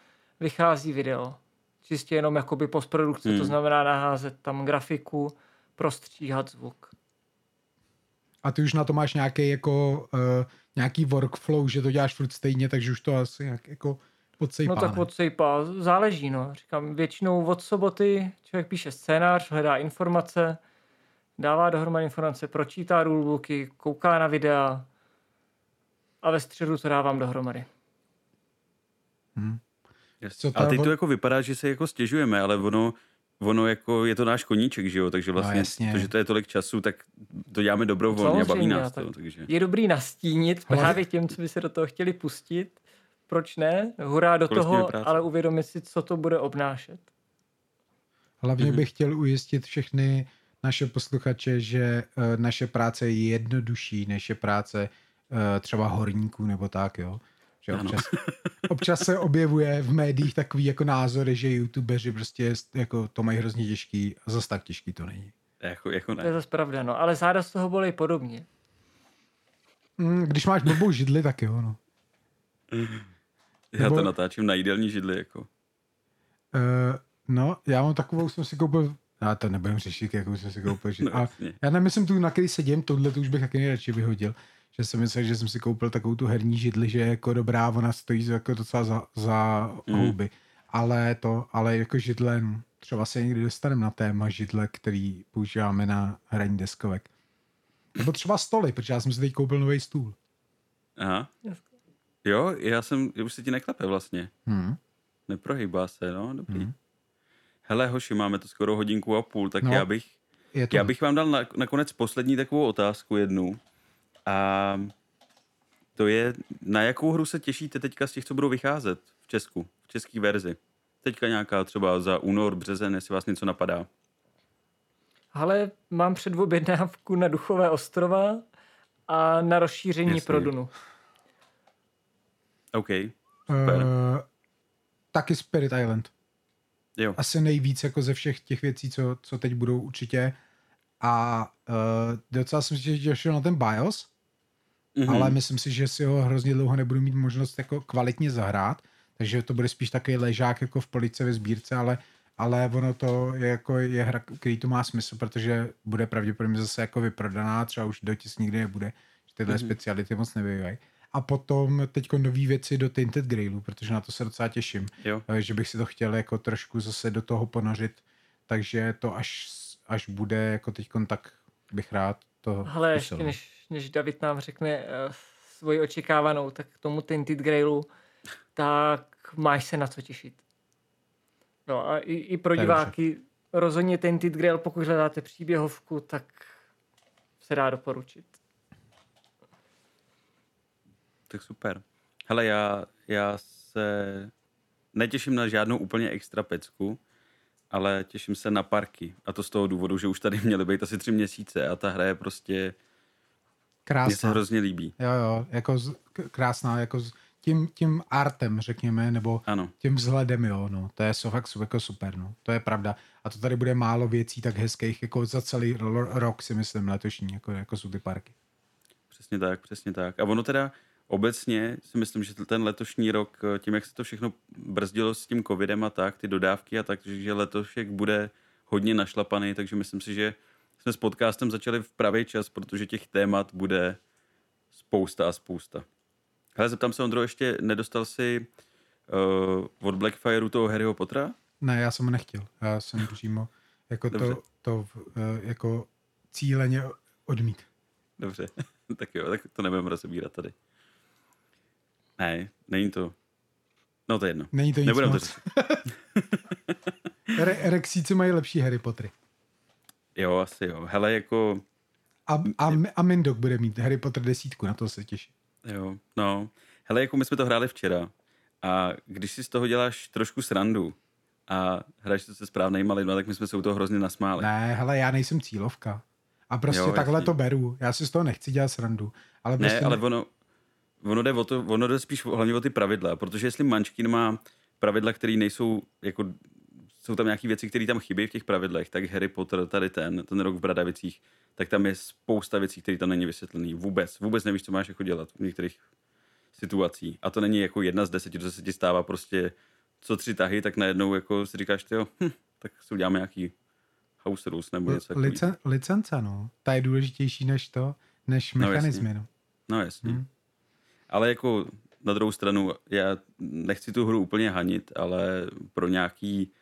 vychází video. Čistě jenom jakoby postprodukce, hmm. to znamená naházet tam grafiku, prostříhat zvuk. A ty už na to máš nějaký jako uh, nějaký workflow, že to děláš furt stejně, takže už to asi jak, jako Odsejpá, no tak odsejpá, záleží, no. Říkám, většinou od soboty člověk píše scénář, hledá informace, dává dohromady informace, pročítá rulebooky, kouká na videa a ve středu to dávám dohromady. Hmm. Co a teď to jako vypadá, že se jako stěžujeme, ale ono, ono jako je to náš koníček, že jo, takže vlastně no, to, že to je tolik času, tak to děláme dobrovolně a baví nás to. Takže... Je dobrý nastínit právě těm, co by se do toho chtěli pustit, proč ne? Hurá do toho, práce. ale uvědomit si, co to bude obnášet. Hlavně mm-hmm. bych chtěl ujistit všechny naše posluchače, že uh, naše práce je jednodušší než je práce uh, třeba horníků nebo tak, jo. Že občas, [laughs] občas se objevuje v médiích takový jako názory, že youtubeři prostě jako to mají hrozně těžký a zase tak těžký to není. Jako, jako ne. To je zase pravda, no. Ale záda z toho bolí podobně. Mm, když máš blbou židli, tak jo, no. Já Nebo... to natáčím na jídelní židli, jako. Uh, no, já mám takovou, jsem si koupil, já to nebudem řešit, jakou jsem si koupil. Židli. no, a já nemyslím tu, na který sedím, tohle to už bych taky nejradši vyhodil. Že jsem myslel, že jsem si koupil takovou tu herní židli, že je jako dobrá, ona stojí jako docela za, za mm. houby. Ale to, ale jako židle, no, třeba se někdy dostaneme na téma židle, který používáme na hraní deskovek. Nebo třeba stoly, protože já jsem si teď koupil nový stůl. Aha. Jo, já jsem, už se ti neklepe vlastně. Hmm. Neprohýbá se, no, dobrý. Hmm. Hele, hoši, máme to skoro hodinku a půl, tak no, já bych, já bych vám dal na, nakonec poslední takovou otázku jednu. A to je, na jakou hru se těšíte teďka z těch, co budou vycházet v Česku, v české verzi? Teďka nějaká třeba za únor, březen, jestli vás něco napadá. Ale mám předobjednávku na Duchové ostrova a na rozšíření Jasně. pro Dunu. OK. Super. Uh, taky Spirit Island. Jo. Asi nejvíc jako ze všech těch věcí, co, co teď budou určitě. A uh, docela jsem si těšil na ten BIOS, mm-hmm. ale myslím si, že si ho hrozně dlouho nebudu mít možnost jako kvalitně zahrát, takže to bude spíš takový ležák jako v police ve sbírce, ale, ale ono to je jako je hra, který to má smysl, protože bude pravděpodobně zase jako vyprodaná, třeba už dotisk nikdy nebude, že tyhle mm-hmm. speciality moc nebývají a potom teď nové věci do Tinted Grailu, protože na to se docela těším. Jo. Eh, že bych si to chtěl jako trošku zase do toho ponořit, takže to až, až bude jako teď tak bych rád to Ale ještě než, než David nám řekne uh, svoji očekávanou, tak k tomu Tinted Grailu, tak máš se na co těšit. No a i, i pro diváky rozhodně Tinted Grail, pokud hledáte příběhovku, tak se dá doporučit. Tak super. Hele, já, já se netěším na žádnou úplně extra pecku, ale těším se na parky. A to z toho důvodu, že už tady měly být asi tři měsíce a ta hra je prostě... Krásná. Mně se hrozně líbí. Jo, jo, jako z, krásná, jako z, tím, tím artem, řekněme, nebo ano. tím vzhledem, jo, no. To je fakt jako super, no. To je pravda. A to tady bude málo věcí tak hezkých, jako za celý rok si myslím letošní, jako, jako jsou ty parky. Přesně tak, přesně tak. A ono teda obecně si myslím, že ten letošní rok, tím, jak se to všechno brzdilo s tím covidem a tak, ty dodávky a tak, že letošek bude hodně našlapaný, takže myslím si, že jsme s podcastem začali v pravý čas, protože těch témat bude spousta a spousta. Hele, zeptám se, Ondro, ještě nedostal si uh, od Blackfireu toho Harryho Pottera? Ne, já jsem ho nechtěl. Já jsem přímo jako to, to uh, jako cíleně odmít. Dobře, [laughs] tak jo, tak to nebudeme rozebírat tady. Ne, není to. No to je jedno. Není to nic moc. to [laughs] Re- Rexíci mají lepší Harry Pottery. Jo, asi jo. Hele, jako... A, a, a Mindok bude mít Harry Potter desítku, na to se těším. Jo, no. Hele, jako my jsme to hráli včera a když si z toho děláš trošku srandu a hraješ to se správnýma lidma, tak my jsme se u toho hrozně nasmáli. Ne, hele, já nejsem cílovka. A prostě jo, takhle jasný. to beru. Já si z toho nechci dělat srandu. Ale prostě ne, ale ono, ono jde, o to, ono jde spíš hlavně o ty pravidla, protože jestli Munchkin má pravidla, které nejsou, jako, jsou tam nějaké věci, které tam chybí v těch pravidlech, tak Harry Potter, tady ten, ten rok v Bradavicích, tak tam je spousta věcí, které tam není vysvětlený. Vůbec, vůbec nevíš, co máš jako dělat v některých situací. A to není jako jedna z deseti, že se ti stává prostě co tři tahy, tak najednou jako si říkáš, jo, hm, tak si uděláme nějaký house rules nebo něco Licen, Licence, no. Ta je důležitější než to, než mechanizmy, no. No jasně. Hmm. Ale jako na druhou stranu, já nechci tu hru úplně hanit, ale pro nějaký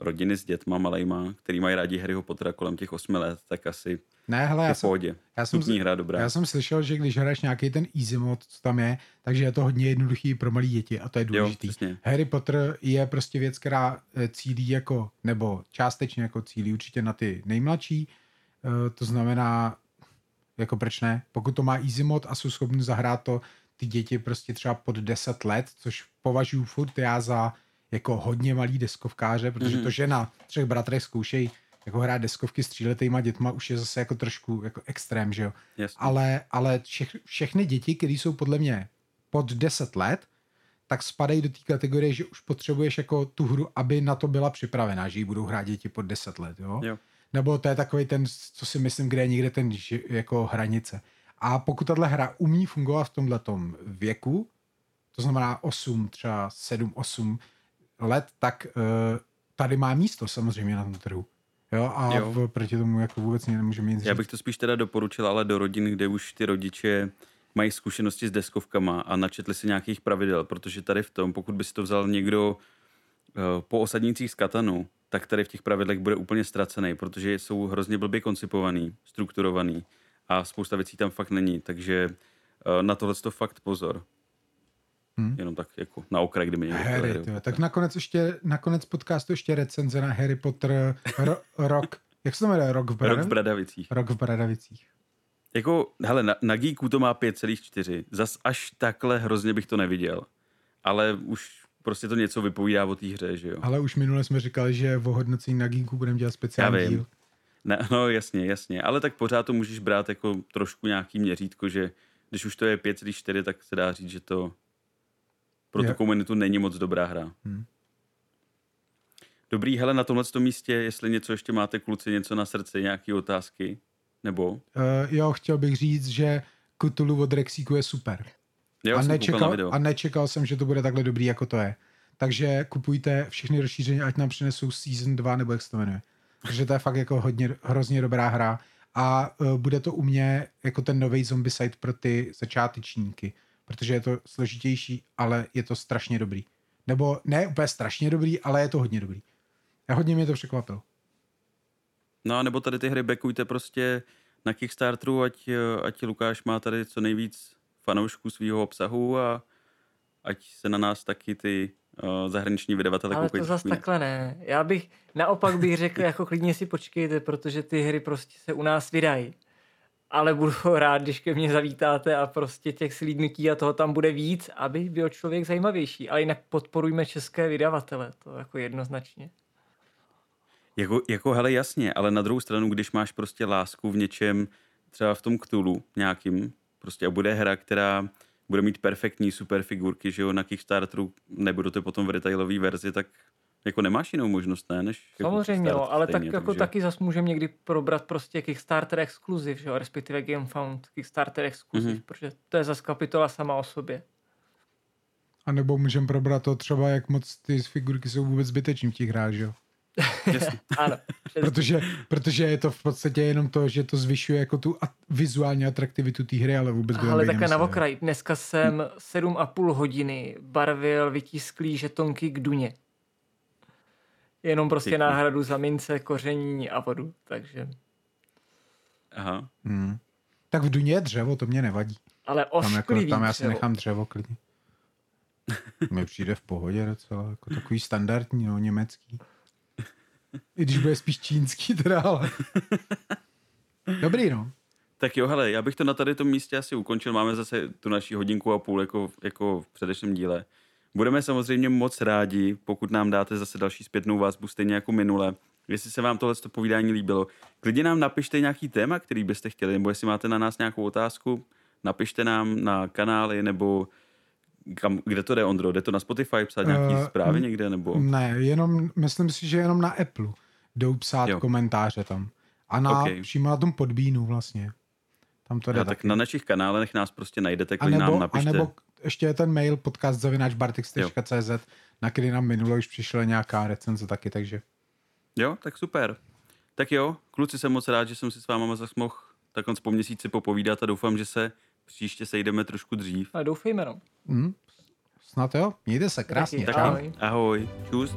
rodiny s dětma malejma, který mají rádi Harryho Pottera kolem těch osmi let, tak asi ne, hele, já jsem, já jsem, hra dobrá. Já jsem slyšel, že když hraješ nějaký ten easy mod, co tam je, takže je to hodně jednoduchý pro malé děti a to je důležité. Harry Potter je prostě věc, která eh, cílí jako, nebo částečně jako cílí určitě na ty nejmladší, eh, to znamená, jako proč ne, pokud to má easy mod a jsou schopni zahrát to ty děti prostě třeba pod 10 let, což považuji furt já za jako hodně malý deskovkáře, protože mm-hmm. to, že na třech bratrech zkoušejí jako hrát deskovky s tříletýma dětma už je zase jako trošku jako extrém, že jo. Jasně. Ale, ale všech, všechny děti, které jsou podle mě pod 10 let, tak spadají do té kategorie, že už potřebuješ jako tu hru, aby na to byla připravená, že ji budou hrát děti pod 10 let, jo. jo. Nebo to je takový ten, co si myslím, kde je někde ten jako hranice. A pokud tahle hra umí fungovat v tomhle věku, to znamená 8, třeba 7, 8 let, tak uh, tady má místo samozřejmě na tom trhu. Jo, a jo. V, proti tomu jako vůbec nemůže mít Já bych to spíš teda doporučil, ale do rodin, kde už ty rodiče mají zkušenosti s deskovkama a načetli si nějakých pravidel, protože tady v tom, pokud by si to vzal někdo uh, po osadnících z Katanu, tak tady v těch pravidlech bude úplně ztracený, protože jsou hrozně blbě koncipovaný, strukturovaný a spousta věcí tam fakt není, takže uh, na tohle to fakt pozor. Hmm. Jenom tak jako na okraj, kdyby někdo Harry, tyhle. Tak nakonec ještě, nakonec podcastu ještě recenze na Harry Potter ro, rok. Jak se to jmenuje? Rok v, Bradav... rok v Bradavicích. Rok v Bradavicích. Jako, hele, na, na Geeku to má 5,4. Zas až takhle hrozně bych to neviděl. Ale už prostě to něco vypovídá o té hře, že jo. Ale už minule jsme říkali, že o hodnocení na Geeku budeme dělat speciální díl. Ne, [laughs] no jasně, jasně. Ale tak pořád to můžeš brát jako trošku nějaký měřítko, že když už to je 5,4, tak se dá říct, že to pro tu komunitu není moc dobrá hra. Hmm. Dobrý, hele, na tomhle místě, jestli něco ještě máte, kluci, něco na srdci, nějaké otázky? Nebo? Uh, jo, chtěl bych říct, že Cthulhu od Rexíku je super. Jo, a, nečekal, a nečekal jsem, že to bude takhle dobrý, jako to je. Takže kupujte všechny rozšíření, ať nám přinesou Season 2, nebo jak se to jmenuje. Takže to je fakt jako hodně, hrozně dobrá hra. A uh, bude to u mě jako ten nový zombie site pro ty začátečníky protože je to složitější, ale je to strašně dobrý. Nebo ne úplně strašně dobrý, ale je to hodně dobrý. A hodně mě to překvapilo. No a nebo tady ty hry backujte prostě na Kickstarteru, ať, ať Lukáš má tady co nejvíc fanoušků svého obsahu a ať se na nás taky ty zahraniční vydavatelé Ale to zase takhle ne. Já bych, naopak bych řekl, jako klidně si počkejte, protože ty hry prostě se u nás vydají. ale budu rád, když ke mně zavítáte a prostě těch slídnutí a toho tam bude víc, aby byl člověk zajímavější. Ale jinak podporujme české vydavatele, to jako jednoznačně. Jako, jako hele, jasně, ale na druhou stranu, když máš prostě lásku v něčem, třeba v tom Cthulhu nějakým, prostě a bude hra, která bude mít perfektní super figurky, že jo, na Kickstarteru, nebudu to potom v retailové verzi, tak jako nemáš jinou možnost, ne? Než jako Samozřejmě, jo, ale stejně, tak jako takže... taky zas můžeme někdy probrat prostě Kickstarter exkluziv, že jo, respektive GameFound Kickstarter exkluziv, Mhm. mm-hmm. protože to je zas kapitola sama o sobě. A nebo můžeme probrat to třeba, jak moc ty figurky jsou vůbec zbytečný v těch hrách, že jo? [laughs] Ano. Protože, protože je to v podstatě jenom to, že to zvyšuje jako tu at- vizuální atraktivitu té hry, ale vůbec Ale nemusel, na okraj. Dneska jsem sedm a půl hodiny barvil vytisklý žetonky k Duně. Jenom prostě Pěkný. náhradu za mince, koření a vodu. Takže, Aha. Hmm. Tak v Duně je dřevo, to mě nevadí. ale Tam, jako, tam já si dřevo. nechám dřevo klidně. [laughs] Mi přijde v pohodě docela, jako takový standardní, no, německý. I když bude spíš čínský teda, ale... Dobrý, no. Tak jo, hele, já bych to na tady tom místě asi ukončil. Máme zase tu naši hodinku a půl jako, jako v předešlém díle. Budeme samozřejmě moc rádi, pokud nám dáte zase další zpětnou vazbu, stejně jako minule. Jestli se vám tohle povídání líbilo, klidně nám napište nějaký téma, který byste chtěli, nebo jestli máte na nás nějakou otázku, napište nám na kanály, nebo kam, kde to jde, Ondro? Jde to na Spotify psát nějaký Eh, zprávy někde, nebo... Ne, jenom, myslím si, že jenom na Apple jdou psát Jo. komentáře tam. A na, Ok. okay. přímo na tom podbínu vlastně. Tam to jde Já, tak na našich kanálech nás prostě najdete, klidně nám nebo, a napište. nebo ještě je ten mail podcast.bartix.cz, na který nám minulo už přišla nějaká recenze taky, takže Jo, tak super. Tak jo, kluci, jsem moc rád, že jsem si s váma zase mohl takhle po měsíci popovídat a doufám, že se příště sejdeme trošku dřív. Ale doufejme, no. hm, snad jo, mějte se krásně, Taky. čau. Ahoj. Ahoj, čus.